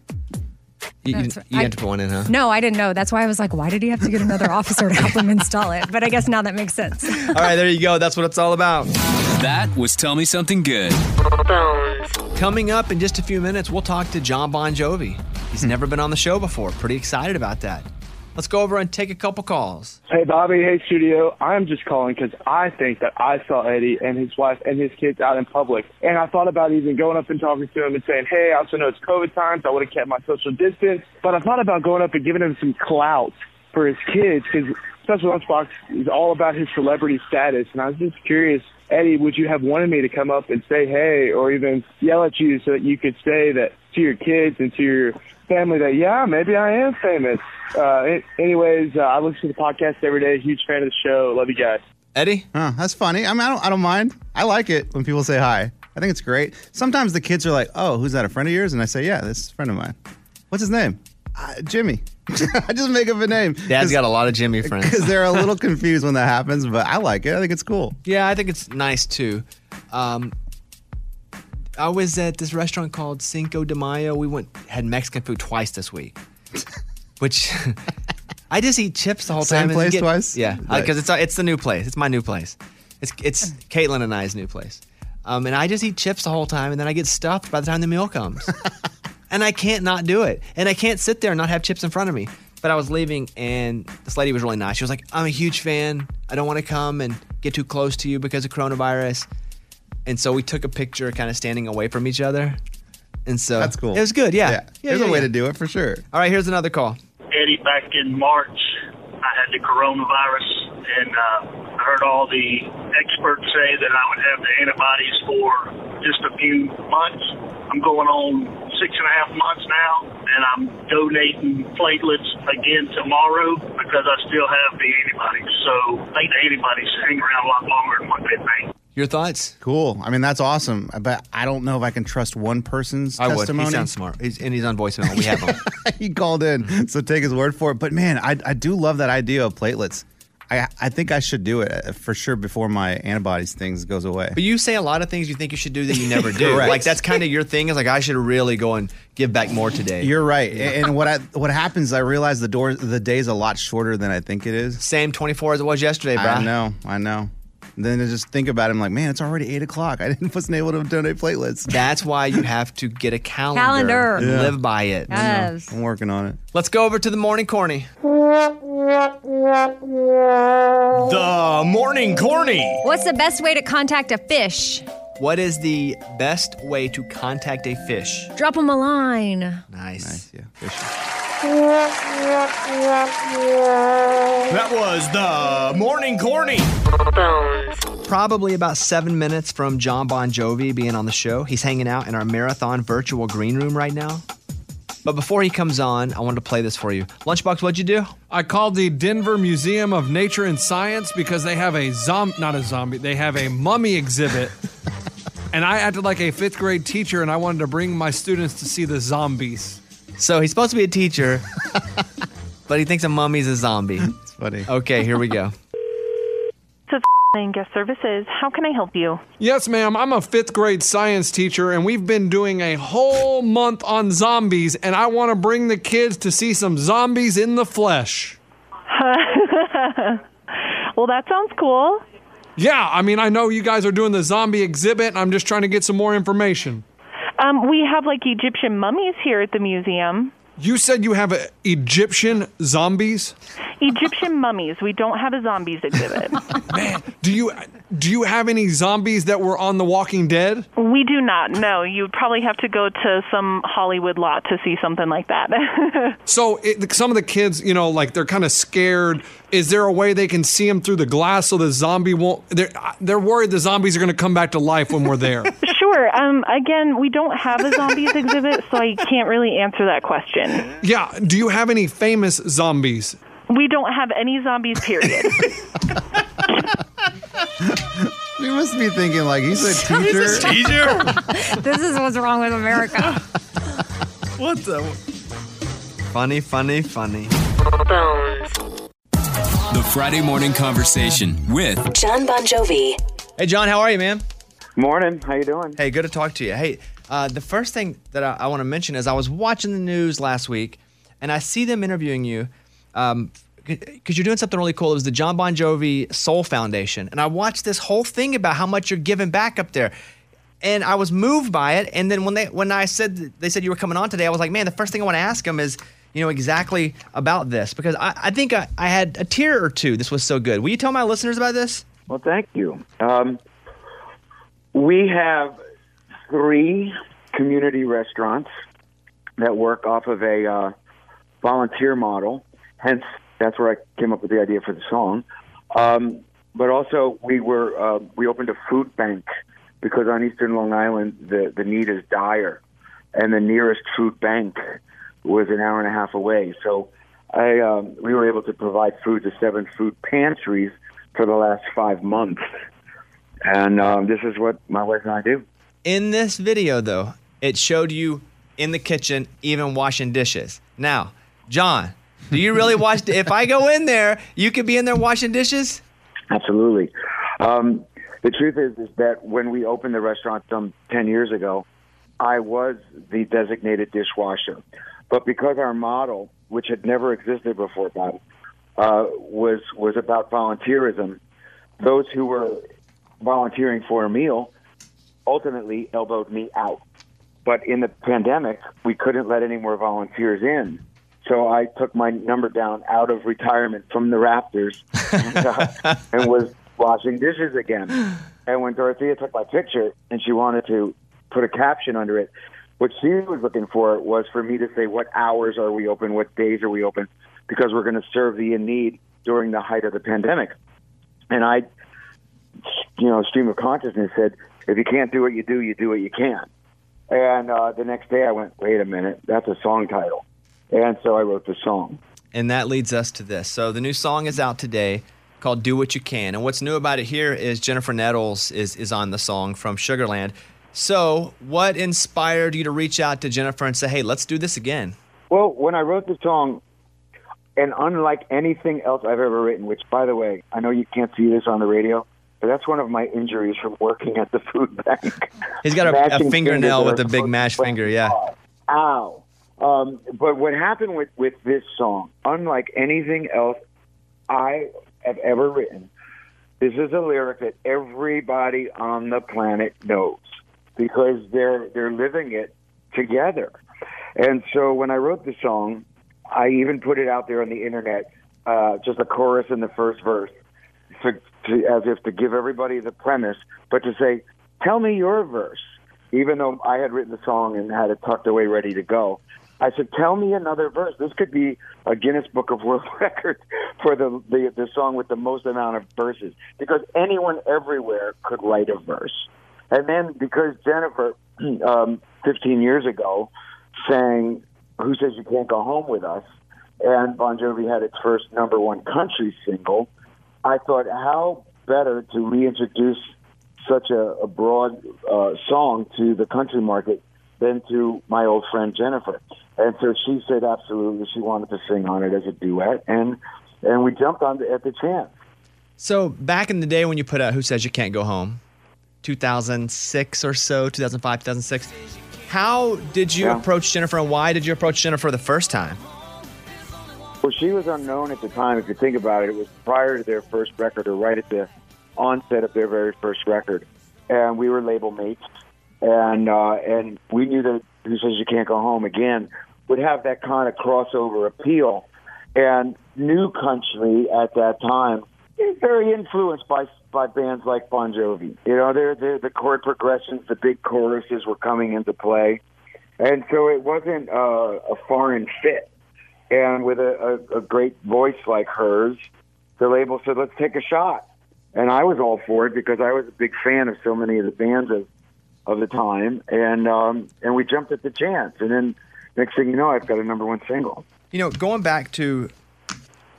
You, you, That's you I- have to put one in, huh? No, I didn't know. That's why I was like, why did he have to get another officer to help him install it? But I guess now that makes sense. All right, there you go. That's what it's all about. That was Tell Me Something Good. Coming up in just a few minutes, we'll talk to Jon Bon Jovi. He's hmm. never been on the show before. Pretty excited about that. Let's go over and take a couple calls. Hey, Bobby. Hey, studio. I'm just calling because I think that I saw Eddie and his wife and his kids out in public. And I thought about even going up and talking to him and saying, hey, I also know it's COVID times. I would have kept my social distance. But I thought about going up and giving him some clout for his kids because Special Lunchbox is all about his celebrity status. And I was just curious, Eddie, would you have wanted me to come up and say hey or even yell at you so that you could say that to your kids and to your family that, yeah, maybe I am famous? Uh, a- anyways, uh, I listen to the podcast every day. Huge fan of the show. Love you guys. Eddie? Huh, that's funny. I mean, I don't, I don't mind. I like it when people say hi. I think it's great. Sometimes the kids are like, oh, who's that, a friend of yours? And I say, yeah, this is a friend of mine. What's his name? Uh, Jimmy. I just make up a name. Dad's got a lot of Jimmy friends. Because they're a little confused when that happens, but I like it. I think it's cool. Yeah, I think it's nice too. Um, I was at this restaurant called Cinco de Mayo. We went had Mexican food twice this week, which I just eat chips the whole Same time. and place get- twice? Yeah, because it's it's the new place. It's my new place. It's it's Caitlin and I's new place. Um, and I just eat chips the whole time, and then I get stuffed by the time the meal comes. and I can't not do it. And I can't sit there and not have chips in front of me. But I was leaving, and this lady was really nice. She was like, "I'm a huge fan. I don't want to come and get too close to you because of coronavirus." And so we took a picture, kind of standing away from each other. And so That's cool. It was good. Yeah. Yeah. There's a way to do it for sure. All right, here's another call. Eddie, back in March, I had the coronavirus, and uh, I heard all the experts say that I would have the antibodies for just a few months. I'm going on six and a half months now, and I'm donating platelets again tomorrow because I still have the antibodies. So I think the antibodies hang around a lot longer than what they think. Your thoughts? Cool. I mean, that's awesome. But I don't know if I can trust one person's I would. testimony. He sounds smart. He's, and he's on voicemail. We have him. he called in, so take his word for it. But man, I, I do love that idea of platelets. I I think I should do it uh, for sure before my antibodies things goes away. But you say a lot of things you think you should do that you never do. Like that's kind of your thing. Is like I should really go and give back more today. You're right. And what I what happens, I realize the door the day's a lot shorter than I think it is. Same 24 as it was yesterday, bro. I know, I know. Then I just think about it. I'm like, man, it's already eight o'clock. I didn't wasn't able to donate platelets. That's why you have to get a calendar. Calendar. and Yeah. Live by it. Yes. I'm working on it. Let's go over to the morning corny. The morning corny. What's the best way to contact a fish? What is the best way to contact a fish? Drop them a line. Nice. Yeah. That was the morning corny. Probably about seven minutes from Jon Bon Jovi being on the show. He's hanging out in our marathon virtual green room right now. But before he comes on, I wanted to play this for you. Lunchbox, what'd you do? I called the Denver Museum of Nature and Science because they have a zom not a zombie, they have a mummy exhibit. And I acted like a fifth grade teacher and I wanted to bring my students to see the zombies. So he's supposed to be a teacher, but he thinks a mummy's a zombie. It's funny. Okay, here we go. This is guest services. How can I help you? Yes, ma'am. I'm a fifth grade science teacher, and we've been doing a whole month on zombies, and I want to bring the kids to see some zombies in the flesh. well, that sounds cool. Yeah, I mean, I know you guys are doing the zombie exhibit, and I'm just trying to get some more information. Um, we have like Egyptian mummies here at the museum. You said you have a Egyptian zombies. Egyptian mummies. We don't have a zombies exhibit. Man, do you do you have any zombies that were on The Walking Dead? we do not. No, you'd probably have to go to some Hollywood lot to see something like that. So it, some of the kids, you know, like they're kind of scared. Is there a way they can see them through the glass so the zombie won't? They're they're worried the zombies are going to come back to life when we're there. sure. Um, again, we don't have a zombies exhibit, so I can't really answer that question. yeah. Do you have any famous zombies? We don't have any zombies. Period. You must be thinking like he's a He's teacher. this is what's wrong with America. What the? Funny, funny, funny. The Friday morning conversation with Jon Bon Jovi. Hey, Jon, how are you, man? Morning. How you doing? Hey, good to talk to you. Hey, uh, the first thing that I, I want to mention is I was watching the news last week, and I see them interviewing you because you're doing something really cool. It was the Jon Bon Jovi Soul Foundation, and I watched this whole thing about how much you're giving back up there. And I was moved by it. And then when they when I said they said you were coming on today, I was like, man, the first thing I want to ask them is, you know, exactly about this because I, I think I, I had a tear or two. This was so good. Will you tell my listeners about this? Well, thank you. Um, we have three community restaurants that work off of a uh, volunteer model. Hence, that's where I came up with the idea for the song. Um, but also, we were uh, we opened a food bank because on Eastern Long Island the the need is dire, and the nearest food bank was an hour and a half away. So, I um, we were able to provide food to seven food pantries for the last five months, and um, this is what my wife and I do. In this video, though, it showed you in the kitchen, even washing dishes. Now, Jon, do you really wash? if I go in there, you could be in there washing dishes. Absolutely. Um, the truth is, is that when we opened the restaurant some 10 years ago, I was the designated dishwasher. But because our model, which had never existed before that, uh, was, was about volunteerism, those who were volunteering for a meal ultimately elbowed me out. But in the pandemic, we couldn't let any more volunteers in. So I took my number down out of retirement from the Raptors and, uh, and was washing dishes again. And when Dorothea took my picture and she wanted to put a caption under it, what she was looking for was for me to say what hours are we open, what days are we open, because we're going to serve the in need during the height of the pandemic. And I, you know, stream of consciousness said, if you can't do what you do, you do what you can. And uh, the next day I went, wait a minute, that's a song title. And so I wrote the song. And that leads us to this. So the new song is out today called "Do What You Can," and what's new about it here is Jennifer Nettles is is on the song from Sugarland. So, what inspired you to reach out to Jennifer and say, "Hey, let's do this again"? Well, when I wrote the song, and unlike anything else I've ever written, which, by the way, I know you can't see this on the radio, but that's one of my injuries from working at the food bank. He's got a, a fingernail with a big mash finger. Yeah. Ow. Um, but what happened with, with this song, unlike anything else I have ever written, this is a lyric that everybody on the planet knows because they're they're living it together. And so when I wrote the song, I even put it out there on the internet, uh, just a chorus in the first verse, to, to, as if to give everybody the premise, but to say, "Tell me your verse." Even though I had written the song and had it tucked away, ready to go, I said, "Tell me another verse. This could be a Guinness Book of World Records for the, the the song with the most amount of verses, because anyone everywhere could write a verse." And then because Jennifer, um, 15 years ago, sang "Who Says You Can't Go Home with Us," and Bon Jovi had its first number one country single, I thought, how better to reintroduce such a, a broad uh, song to the country market than to my old friend Jennifer. And so she said absolutely she wanted to sing on it as a duet, and and we jumped on the, at the chance. So back in the day when you put out "Who Says You Can't Go Home," 2006 or so, 2005, 2006. How did you Yeah. approach Jennifer, and why did you approach Jennifer the first time? Well, she was unknown at the time. If you think about it, it was prior to their first record, or right at the onset of their very first record, and we were label mates, and uh, and we knew that "Who Says You Can't Go Home" again would have that kind of crossover appeal. And new country at that time is very influenced by by bands like Bon Jovi. You know, they're, they're, the chord progressions, the big choruses were coming into play, and so it wasn't uh, a foreign fit. And with a, a, a great voice like hers, the label said, "Let's take a shot." And I was all for it because I was a big fan of so many of the bands of of the time, and um, and we jumped at the chance. And then next thing you know, I've got a number one single. You know, going back to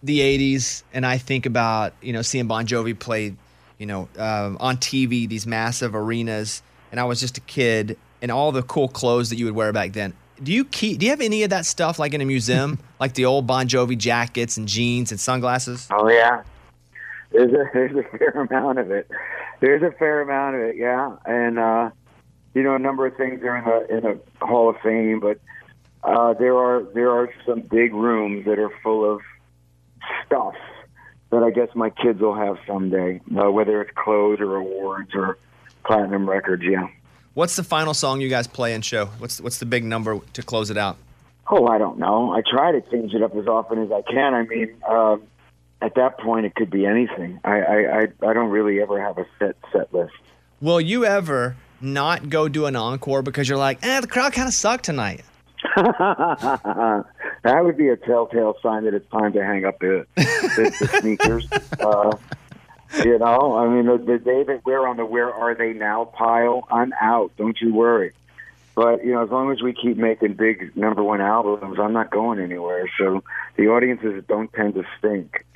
the 80s, and I think about, you know, seeing Bon Jovi play, you know, um, on TV, these massive arenas, and I was just a kid, and all the cool clothes that you would wear back then. Do you keep? Do you have any of that stuff like in a museum, like the old Bon Jovi jackets and jeans and sunglasses? Oh yeah, there's a there's a fair amount of it. There's a fair amount of it, yeah. And uh, you know, a number of things are in the in the Hall of Fame, but uh, there are there are some big rooms that are full of stuff that I guess my kids will have someday, uh, whether it's clothes or awards or platinum records. Yeah. What's the final song you guys play and show? What's what's the big number to close it out? Oh, I don't know. I try to change it up as often as I can. I mean, uh, at that point, it could be anything. I, I, I, I don't really ever have a set set list. Will you ever not go do an encore because you're like, eh, the crowd kind of sucked tonight? that would be a telltale sign that it's time to hang up the, the, the sneakers. Uh, you know, I mean, the, the day that we're on the "Where Are They Now" pile, I'm out. Don't you worry. But you know, as long as we keep making big number one albums, I'm not going anywhere. So the audiences don't tend to stink.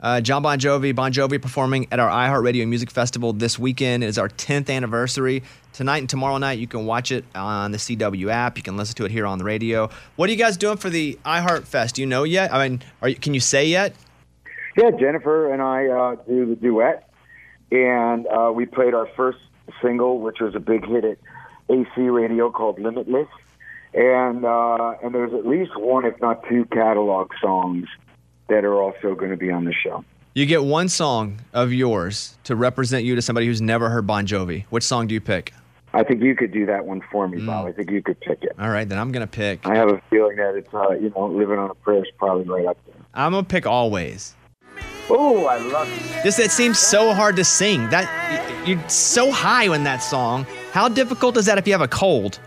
Uh, Jon Bon Jovi, Bon Jovi performing at our iHeartRadio Music Festival this weekend. It is our 10th anniversary. Tonight and tomorrow night, you can watch it on the CW app. You can listen to it here on the radio. What are you guys doing for the iHeart Fest? Do you know yet? I mean, are you, can you say yet? Yeah, Jennifer and I uh, do the duet, and uh, we played our first single, which was a big hit at AC Radio called "Limitless," and uh, and there's at least one, if not two, catalog songs that are also going to be on the show. You get one song of yours to represent you to somebody who's never heard Bon Jovi. Which song do you pick? I think you could do that one for me, Bob. I think you could pick it. All right, then I'm going to pick. I have a feeling that it's, uh, you know, living on a prayer is probably right up there. I'm going to pick Always. Oh, I love it. Just it seems so hard to sing. That you're so high in that song. How difficult is that if you have a cold?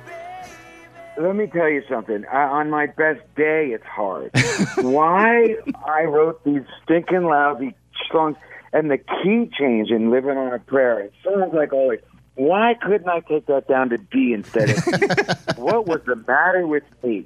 Let me tell you something. I, on my best day, it's hard. Why I wrote these stinking lousy songs and the key change in "Living on a Prayer." It sounds like always. Why couldn't I take that down to D instead of? E? what was the matter with me?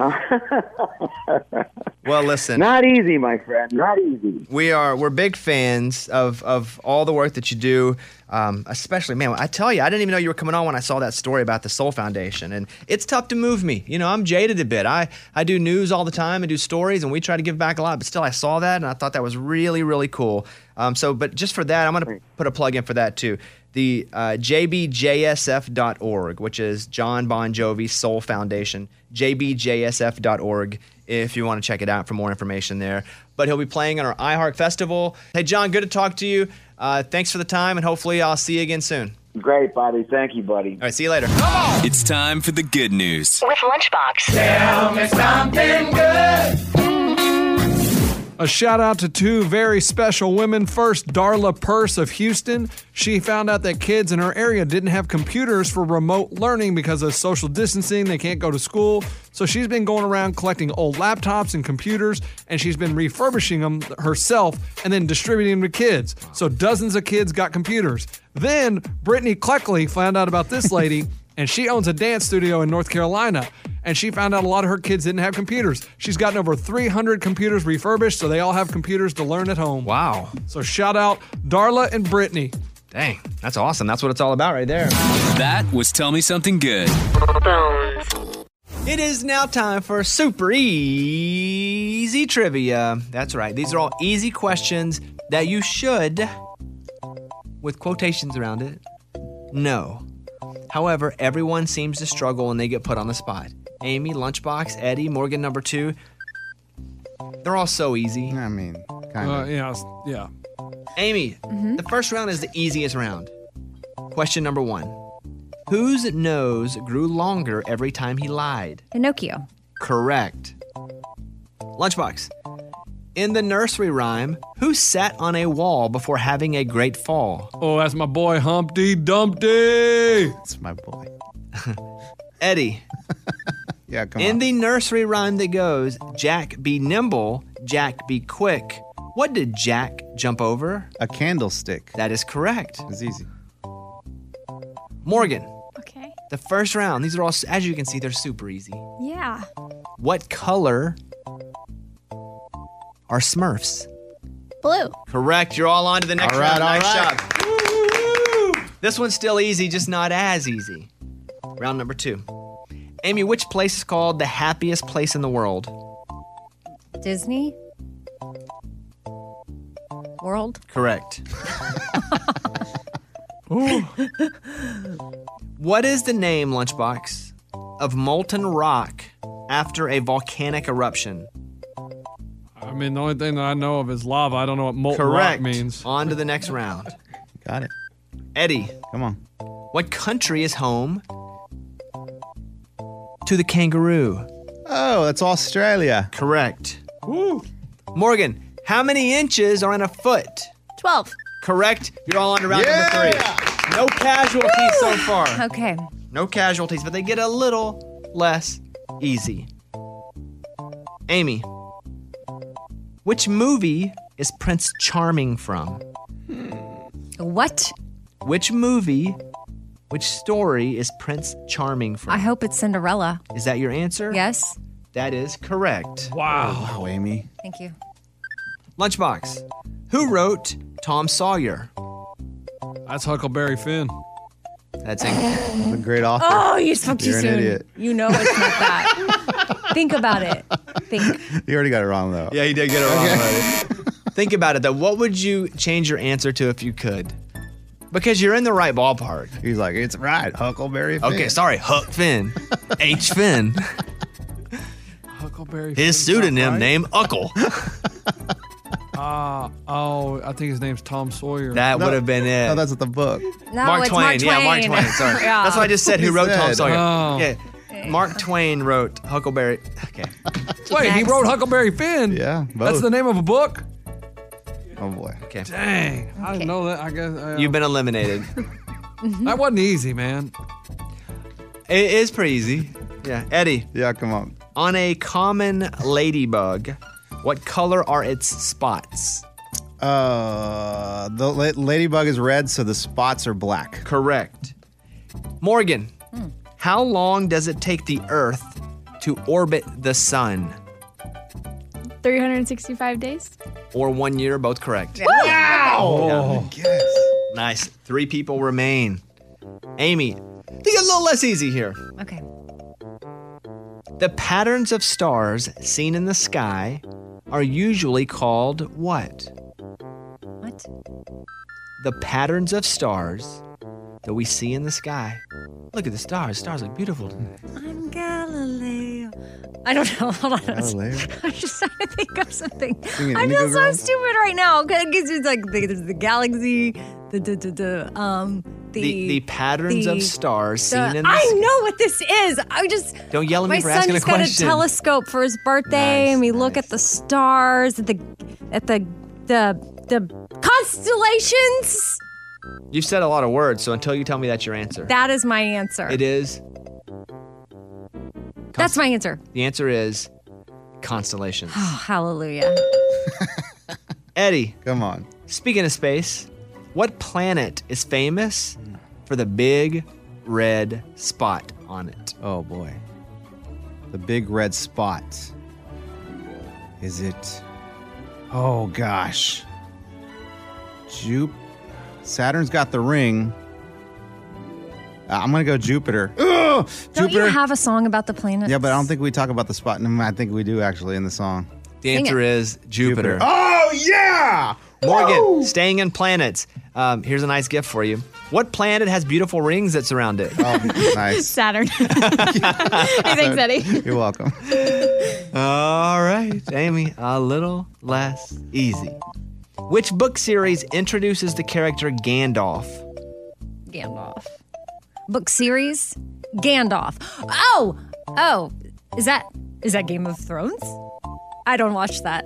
Well, listen. Not easy, my friend. Not easy. We are we're big fans of of all the work that you do. Um, especially, man, I tell you, I didn't even know you were coming on when I saw that story about the Soul Foundation, and it's tough to move me. You know, I'm jaded a bit. I I do news all the time and do stories, and we try to give back a lot. But still, I saw that and I thought that was really really cool. Um, so, but just for that, I'm going to put a plug in for that too. The uh, jbjsf.org, which is Jon Bon Jovi Soul Foundation, jbjsf.org if you want to check it out for more information there. But he'll be playing on our iHeart Festival. Hey, Jon, good to talk to you. Uh, thanks for the time, and hopefully I'll see you again soon. Great, Bobby. Thank you, buddy. All right, see you later. It's time for the good news. With Lunchbox. Tell me something good. A shout out to two very special women. First, Darla Purse of Houston. She found out that kids in her area didn't have computers for remote learning because of social distancing. They can't go to school. So she's been going around collecting old laptops and computers, and she's been refurbishing them herself and then distributing them to kids. So dozens of kids got computers. Then Brittany Cleckley found out about this lady. And she owns a dance studio in North Carolina. And she found out a lot of her kids didn't have computers. She's gotten over 300 computers refurbished, so they all have computers to learn at home. Wow. So shout out Darla and Brittany. Dang, that's awesome. That's what it's all about right there. That was Tell Me Something Good. It is now time for super easy trivia. That's right. These are all easy questions that you should, with quotations around it, know. However, everyone seems to struggle when they get put on the spot. Amy, Lunchbox, Eddie, Morgan number two. They're all so easy. I mean, kind Uh, of. yeah, yeah. Amy, the first round is the easiest round. Question number one Whose nose grew longer every time he lied? Pinocchio. Correct. Lunchbox. In the nursery rhyme, who sat on a wall before having a great fall? Oh, that's my boy Humpty Dumpty. That's my boy. Eddie. Yeah, come on. In on. the nursery rhyme that goes, Jack be nimble, Jack be quick. What did Jack jump over? A candlestick. That is correct. It's easy. Morgan. Okay. The first round, these are all, as you can see, they're super easy. Yeah. What color are Smurfs? Blue. Correct. You're all on to the next All right, round. all nice right. job. This one's still easy, just not as easy. Round number two. Amy, which place is called the happiest place in the world? Disney World. Correct. what is the name, Lunchbox, of molten rock after a volcanic eruption? I mean, the only thing that I know of is lava. I don't know what molten Correct. rock means. On to the next round. Got it. Eddie. Come on. What country is home to the kangaroo? Oh, that's Australia. Correct. Woo. Morgan, how many inches are in a foot? 12. Correct. You're all on to round number three. No casualties so far. Okay. No casualties, but they get a little less easy. Amy, which movie is Prince Charming from? What? Which movie, which story is Prince Charming from? I hope it's Cinderella. Is that your answer? Yes. That is correct. Wow. Oh, wow, Amy. Thank you. Lunchbox, who wrote Tom Sawyer? That's Huckleberry Finn. That's in- A great author. Oh, you spoke too You're an soon. idiot. You know it's not that. Think about it. Think. You already got it wrong, though. Yeah, he did get it wrong. buddy. Think about it though. What would you change your answer to if you could? Because you're in the right ballpark. He's like, it's right. Huckleberry Finn. Okay, sorry, Huck Finn, H Finn. Huckleberry Finn. His Finn's pseudonym right. name Uckle. Uh, oh, I think his name's Tom Sawyer. That would have been it. No, that's the book. No, Mark it's Twain. Mark Yeah, Mark Twain. Twain. Sorry. Yeah. That's why I just said who He wrote Tom. Sawyer. Oh. Yeah. Mark Twain wrote Huckleberry. Okay. Wait, he wrote Huckleberry Finn. Yeah, That's the name of a book. Oh, boy. Okay. Dang, I didn't know that. I guess uh, You've been eliminated. that wasn't easy, man. it is pretty easy. Yeah. Eddie, Yeah, come on. on a common ladybug, what color are its spots? Uh, the la- ladybug is red, so the spots are black. Correct. Morgan, how long does it take the Earth to orbit the sun? 365 days. Or one year, both correct. Oh, yes. Nice. Three people remain. Amy, they get a little less easy here. Okay. The patterns of stars seen in the sky are usually called what? What? The patterns of stars that we see in the sky. Look at the stars. Stars look beautiful. tonight. I'm Galileo. I don't know. Hold on. Galileo? I'm just trying to think of something. Singing I Indigo feel so Girl? stupid right now because it's like the, there's the galaxy, the the the, the um the The, the patterns the- of stars the- seen in the I sky. know what this is. I just Don't yell at me my for son asking a just got a telescope for his birthday, Nice, and we look at the stars, at the at the the the constellations. You've said a lot of words, so until you tell me that's your answer. That is my answer. it is. That's my answer. The answer is constellations. Oh, hallelujah. Eddie, Come on. speaking of space, what planet is famous for the big red spot on it? Oh, boy. The big red spot. Is it. Oh, gosh. Jup. Saturn's got the ring. Uh, I'm going to go Jupiter. Ugh! Don't Jupiter. you have a song about the planets? yeah, but I don't think we talk about the spot. No, I think we do actually in the song. The Sing answer it. is Jupiter. Oh, yeah! Morgan, staying in planets. Um, here's a nice gift for you. What planet has beautiful rings that surround it? Oh, nice. Saturn. hey, thanks, Eddie. You're welcome. All right, Amy, a little less easy. Which book series introduces the character Gandalf? Gandalf. Book series? Gandalf. Oh, oh, is that Is that Game of Thrones? I don't watch that,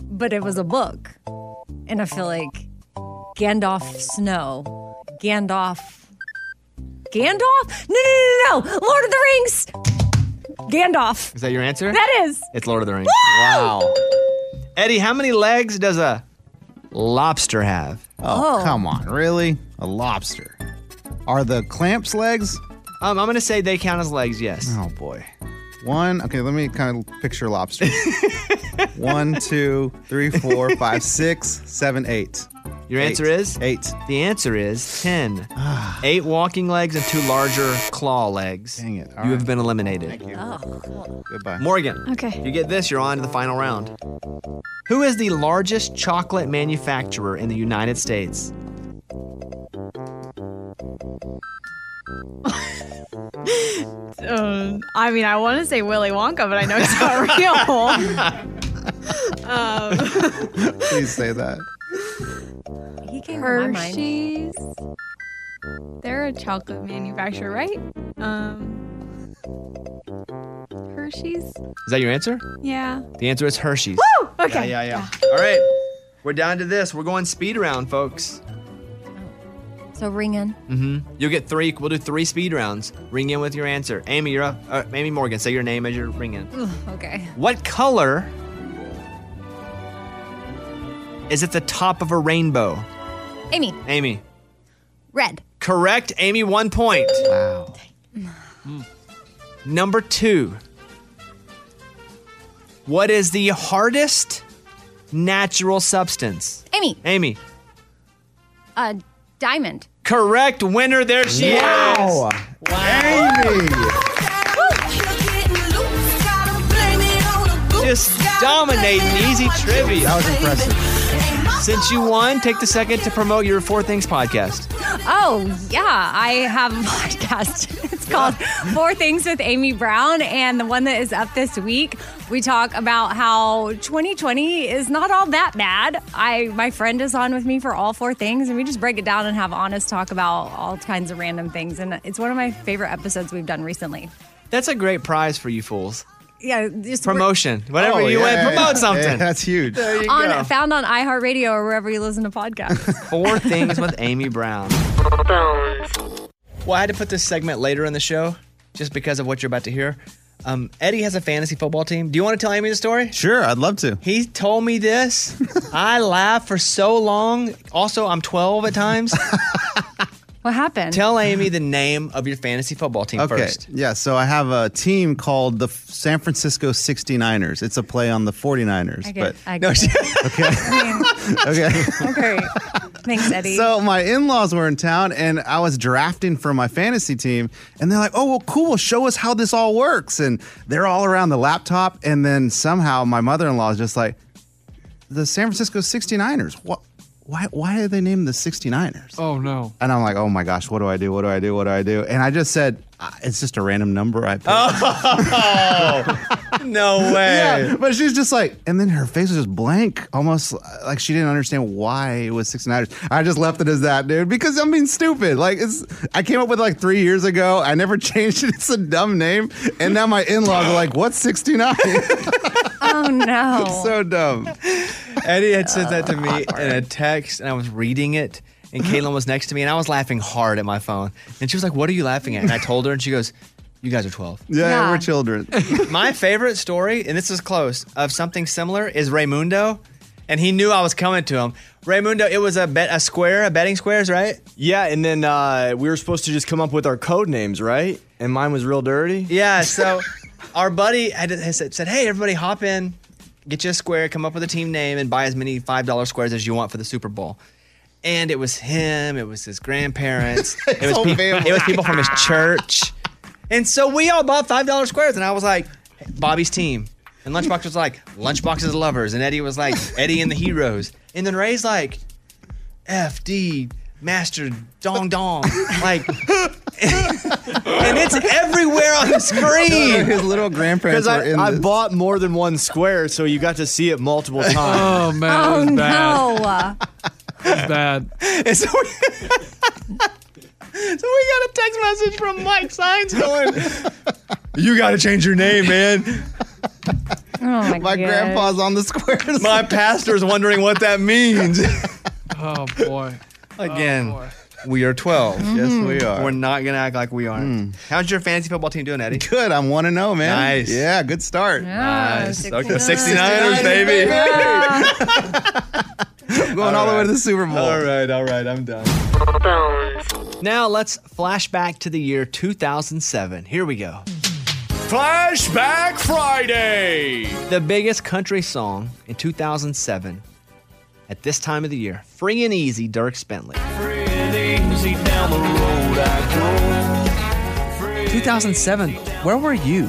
but it was a book. And I feel like Gandalf Snow. Gandalf. Gandalf? No, no, no, no, no. Lord of the Rings. Gandalf. Is that your answer? That is. It's Lord of the Rings. Woo! Wow. Eddie, how many legs does a lobster have? Oh, come on, really? A lobster? Are the clamps legs? Um, I'm gonna say they count as legs. Yes. Oh boy. One. Okay, let me kind of picture lobster. One, two, three, four, five, six, seven, eight. Your Eight. answer is eight. The answer is ten. Eight walking legs and two larger claw legs. Dang it! you have been eliminated. Oh, cool. Goodbye. Morgan. Okay. You get this, you're on to the final round. Who is the largest chocolate manufacturer in the United States? Um, I mean, I want to say Willy Wonka, but I know it's not real. um, Please say that. He came to my mind. Hershey's. They're a chocolate manufacturer, right? Um, Hershey's. Is that your answer? Yeah. The answer is Hershey's. Woo! Okay. Yeah, yeah, yeah. All right. We're down to this. We're going speed round, folks. So ring in. Mm-hmm. You'll get three. We'll do three speed rounds. Ring in with your answer. Amy, you're up. Uh, Amy Morgan, say your name as you're ringing. Ugh, okay. What color is at the top of a rainbow? Amy, Amy. red. Correct. Amy, one point. Wow. Number two. What is the hardest natural substance? Amy, Amy. uh, diamond. Correct. Winner. There she is. Wow. is. Amy. Just dominating easy trivia. That was impressive. Since you won, take the second to promote your Four Things podcast. Oh, yeah. I have a podcast. It's called Four Things with Amy Brown. And the one that is up this week, we talk about how 2020 is not all that bad. I My friend is on with me for all four things, and we just break it down and have honest talk about all kinds of random things. And it's one of my favorite episodes we've done recently. That's a great prize for you fools. Yeah, just Promotion. Whatever Oh, you yeah. win, promote something. Yeah, that's huge. There you on go. found on iHeartRadio or wherever you listen to podcasts. Four Things with Amy Brown. Well, I had to put this segment later in the show just because of what you're about to hear. Um, Eddie has a fantasy football team. Do you want to tell Amy the story? Sure, I'd love to. He told me this. I laughed for so long. Also, I'm 12 at times. what happened? Tell Amy the name of your fantasy football team Okay. first. Yeah, so I have a team called the San Francisco 69ers. It's a play on the 49ers. I get, but I get it. okay. okay. Okay. Thanks, Eddie. So my in-laws were in town and I was drafting for my fantasy team and they're like, "Oh, well cool, show us how this all works." And they're all around the laptop and then somehow my mother-in-law is just like, "The San Francisco 69ers. What why why are they named the 69ers?" Oh no. And I'm like, "Oh my gosh, what do I do? What do I do? What do I do?" And I just said, "Uh, "It's just a random number I picked." Oh, no way. Yeah, but she's just like, and then her face was just blank, almost like she didn't understand why it was 69ers. I just left it as that, dude, because I'm being stupid. Like, it's, I came up with it like three years ago. I never changed it. It's a dumb name. And now my in laws are like, what's 69? oh, no. so dumb. Eddie had said that to me in a text, and I was reading it, and Caitlin was next to me, and I was laughing hard at my phone. And she was like, What are you laughing at? And I told her, and she goes, You guys are 12. Yeah, Yeah. we're children. My favorite story, and this is close, of something similar is Raymundo. And he knew I was coming to him. Raymundo, it was a bet, a square, a betting squares, right? Yeah, and then uh, we were supposed to just come up with our code names, right? And mine was real dirty. Yeah. So our buddy had, had said, said, "Hey, everybody, hop in, get you a square, come up with a team name, and buy as many five dollar squares as you want for the Super Bowl." And it was him. It was his grandparents. it was whole peop- family. it was people from his church. And so we all bought five dollar squares, and I was like, Bobby's team. And Lunchbox was like, Lunchbox's lovers, and Eddie was like, Eddie and the heroes. And then Ray's like, FD Master Dong Dong, like, and it's everywhere on the screen. His little grandparents Because were I, in I this. bought more than one square, so you got to see it multiple times. Oh man, oh, it was oh, bad. no. It was bad. And so we, so we got a text message from Mike Signs going, you got to change your name, man. Oh my, My God. grandpa's on the squares. My pastor's wondering what that means. Oh boy. Again, oh, we are 12. Yes, we mm-hmm. are. We're not going to act like we aren't. Hmm. How's your fantasy football team doing, Eddie? Good. I'm one to oh, know, man. Nice. Yeah, good start. Nice. Okay, 69ers, 69ers, baby. baby. Going all the way to the Super Bowl. All right, all right, I'm done. Now let's flash back to the year 2007. Here we go. Flashback Friday. The biggest country song in 2007 at this time of the year. Free and easy, Dierks Bentley. 2007. Where were you?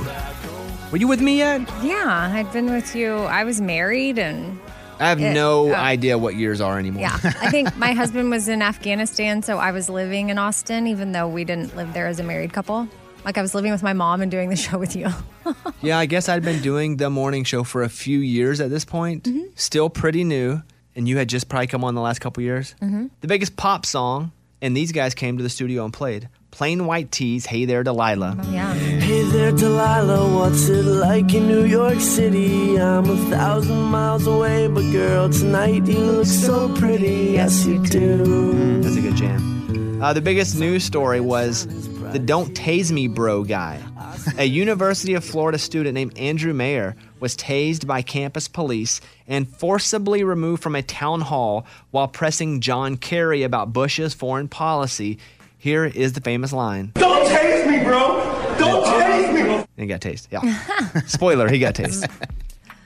Were you with me yet? Yeah, I'd been with you. I was married and I have It- no oh. idea what years are anymore. yeah, I think my husband was in Afghanistan, so I was living in Austin, even though we didn't live there as a married couple. Like I was living with my mom and doing the show with you. Yeah, I guess I'd been doing the morning show for a few years at this point. Mm-hmm. Still pretty new, and you had just probably come on the last couple years. Mhm. The biggest pop song, and these guys came to the studio and played. Plain White T's, Hey There Delilah. Yeah. Hey there, Delilah, what's it like in New York City? I'm a thousand miles away, but girl, tonight you look so pretty. Yes, you do. That's a good jam. Uh, the biggest news story was the Don't Tase Me Bro guy. A University of Florida student named Andrew Meyer was tased by campus police and forcibly removed from a town hall while pressing John Kerry about Bush's foreign policy. Here is the famous line. Don't taste me, bro. Don't taste me. And he got tased. Yeah. Spoiler, he got tased.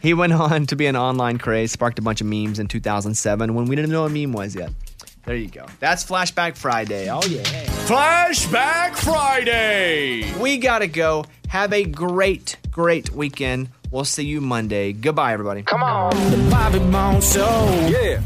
He went on to be an online craze, sparked a bunch of memes in 2007 when we didn't know what a meme was yet. There you go. That's Flashback Friday. Oh, yeah. Flashback Friday. We got to go. Have a great, great weekend. We'll see you Monday. Goodbye, everybody. Come on. The Bobby Bones Show. Yeah.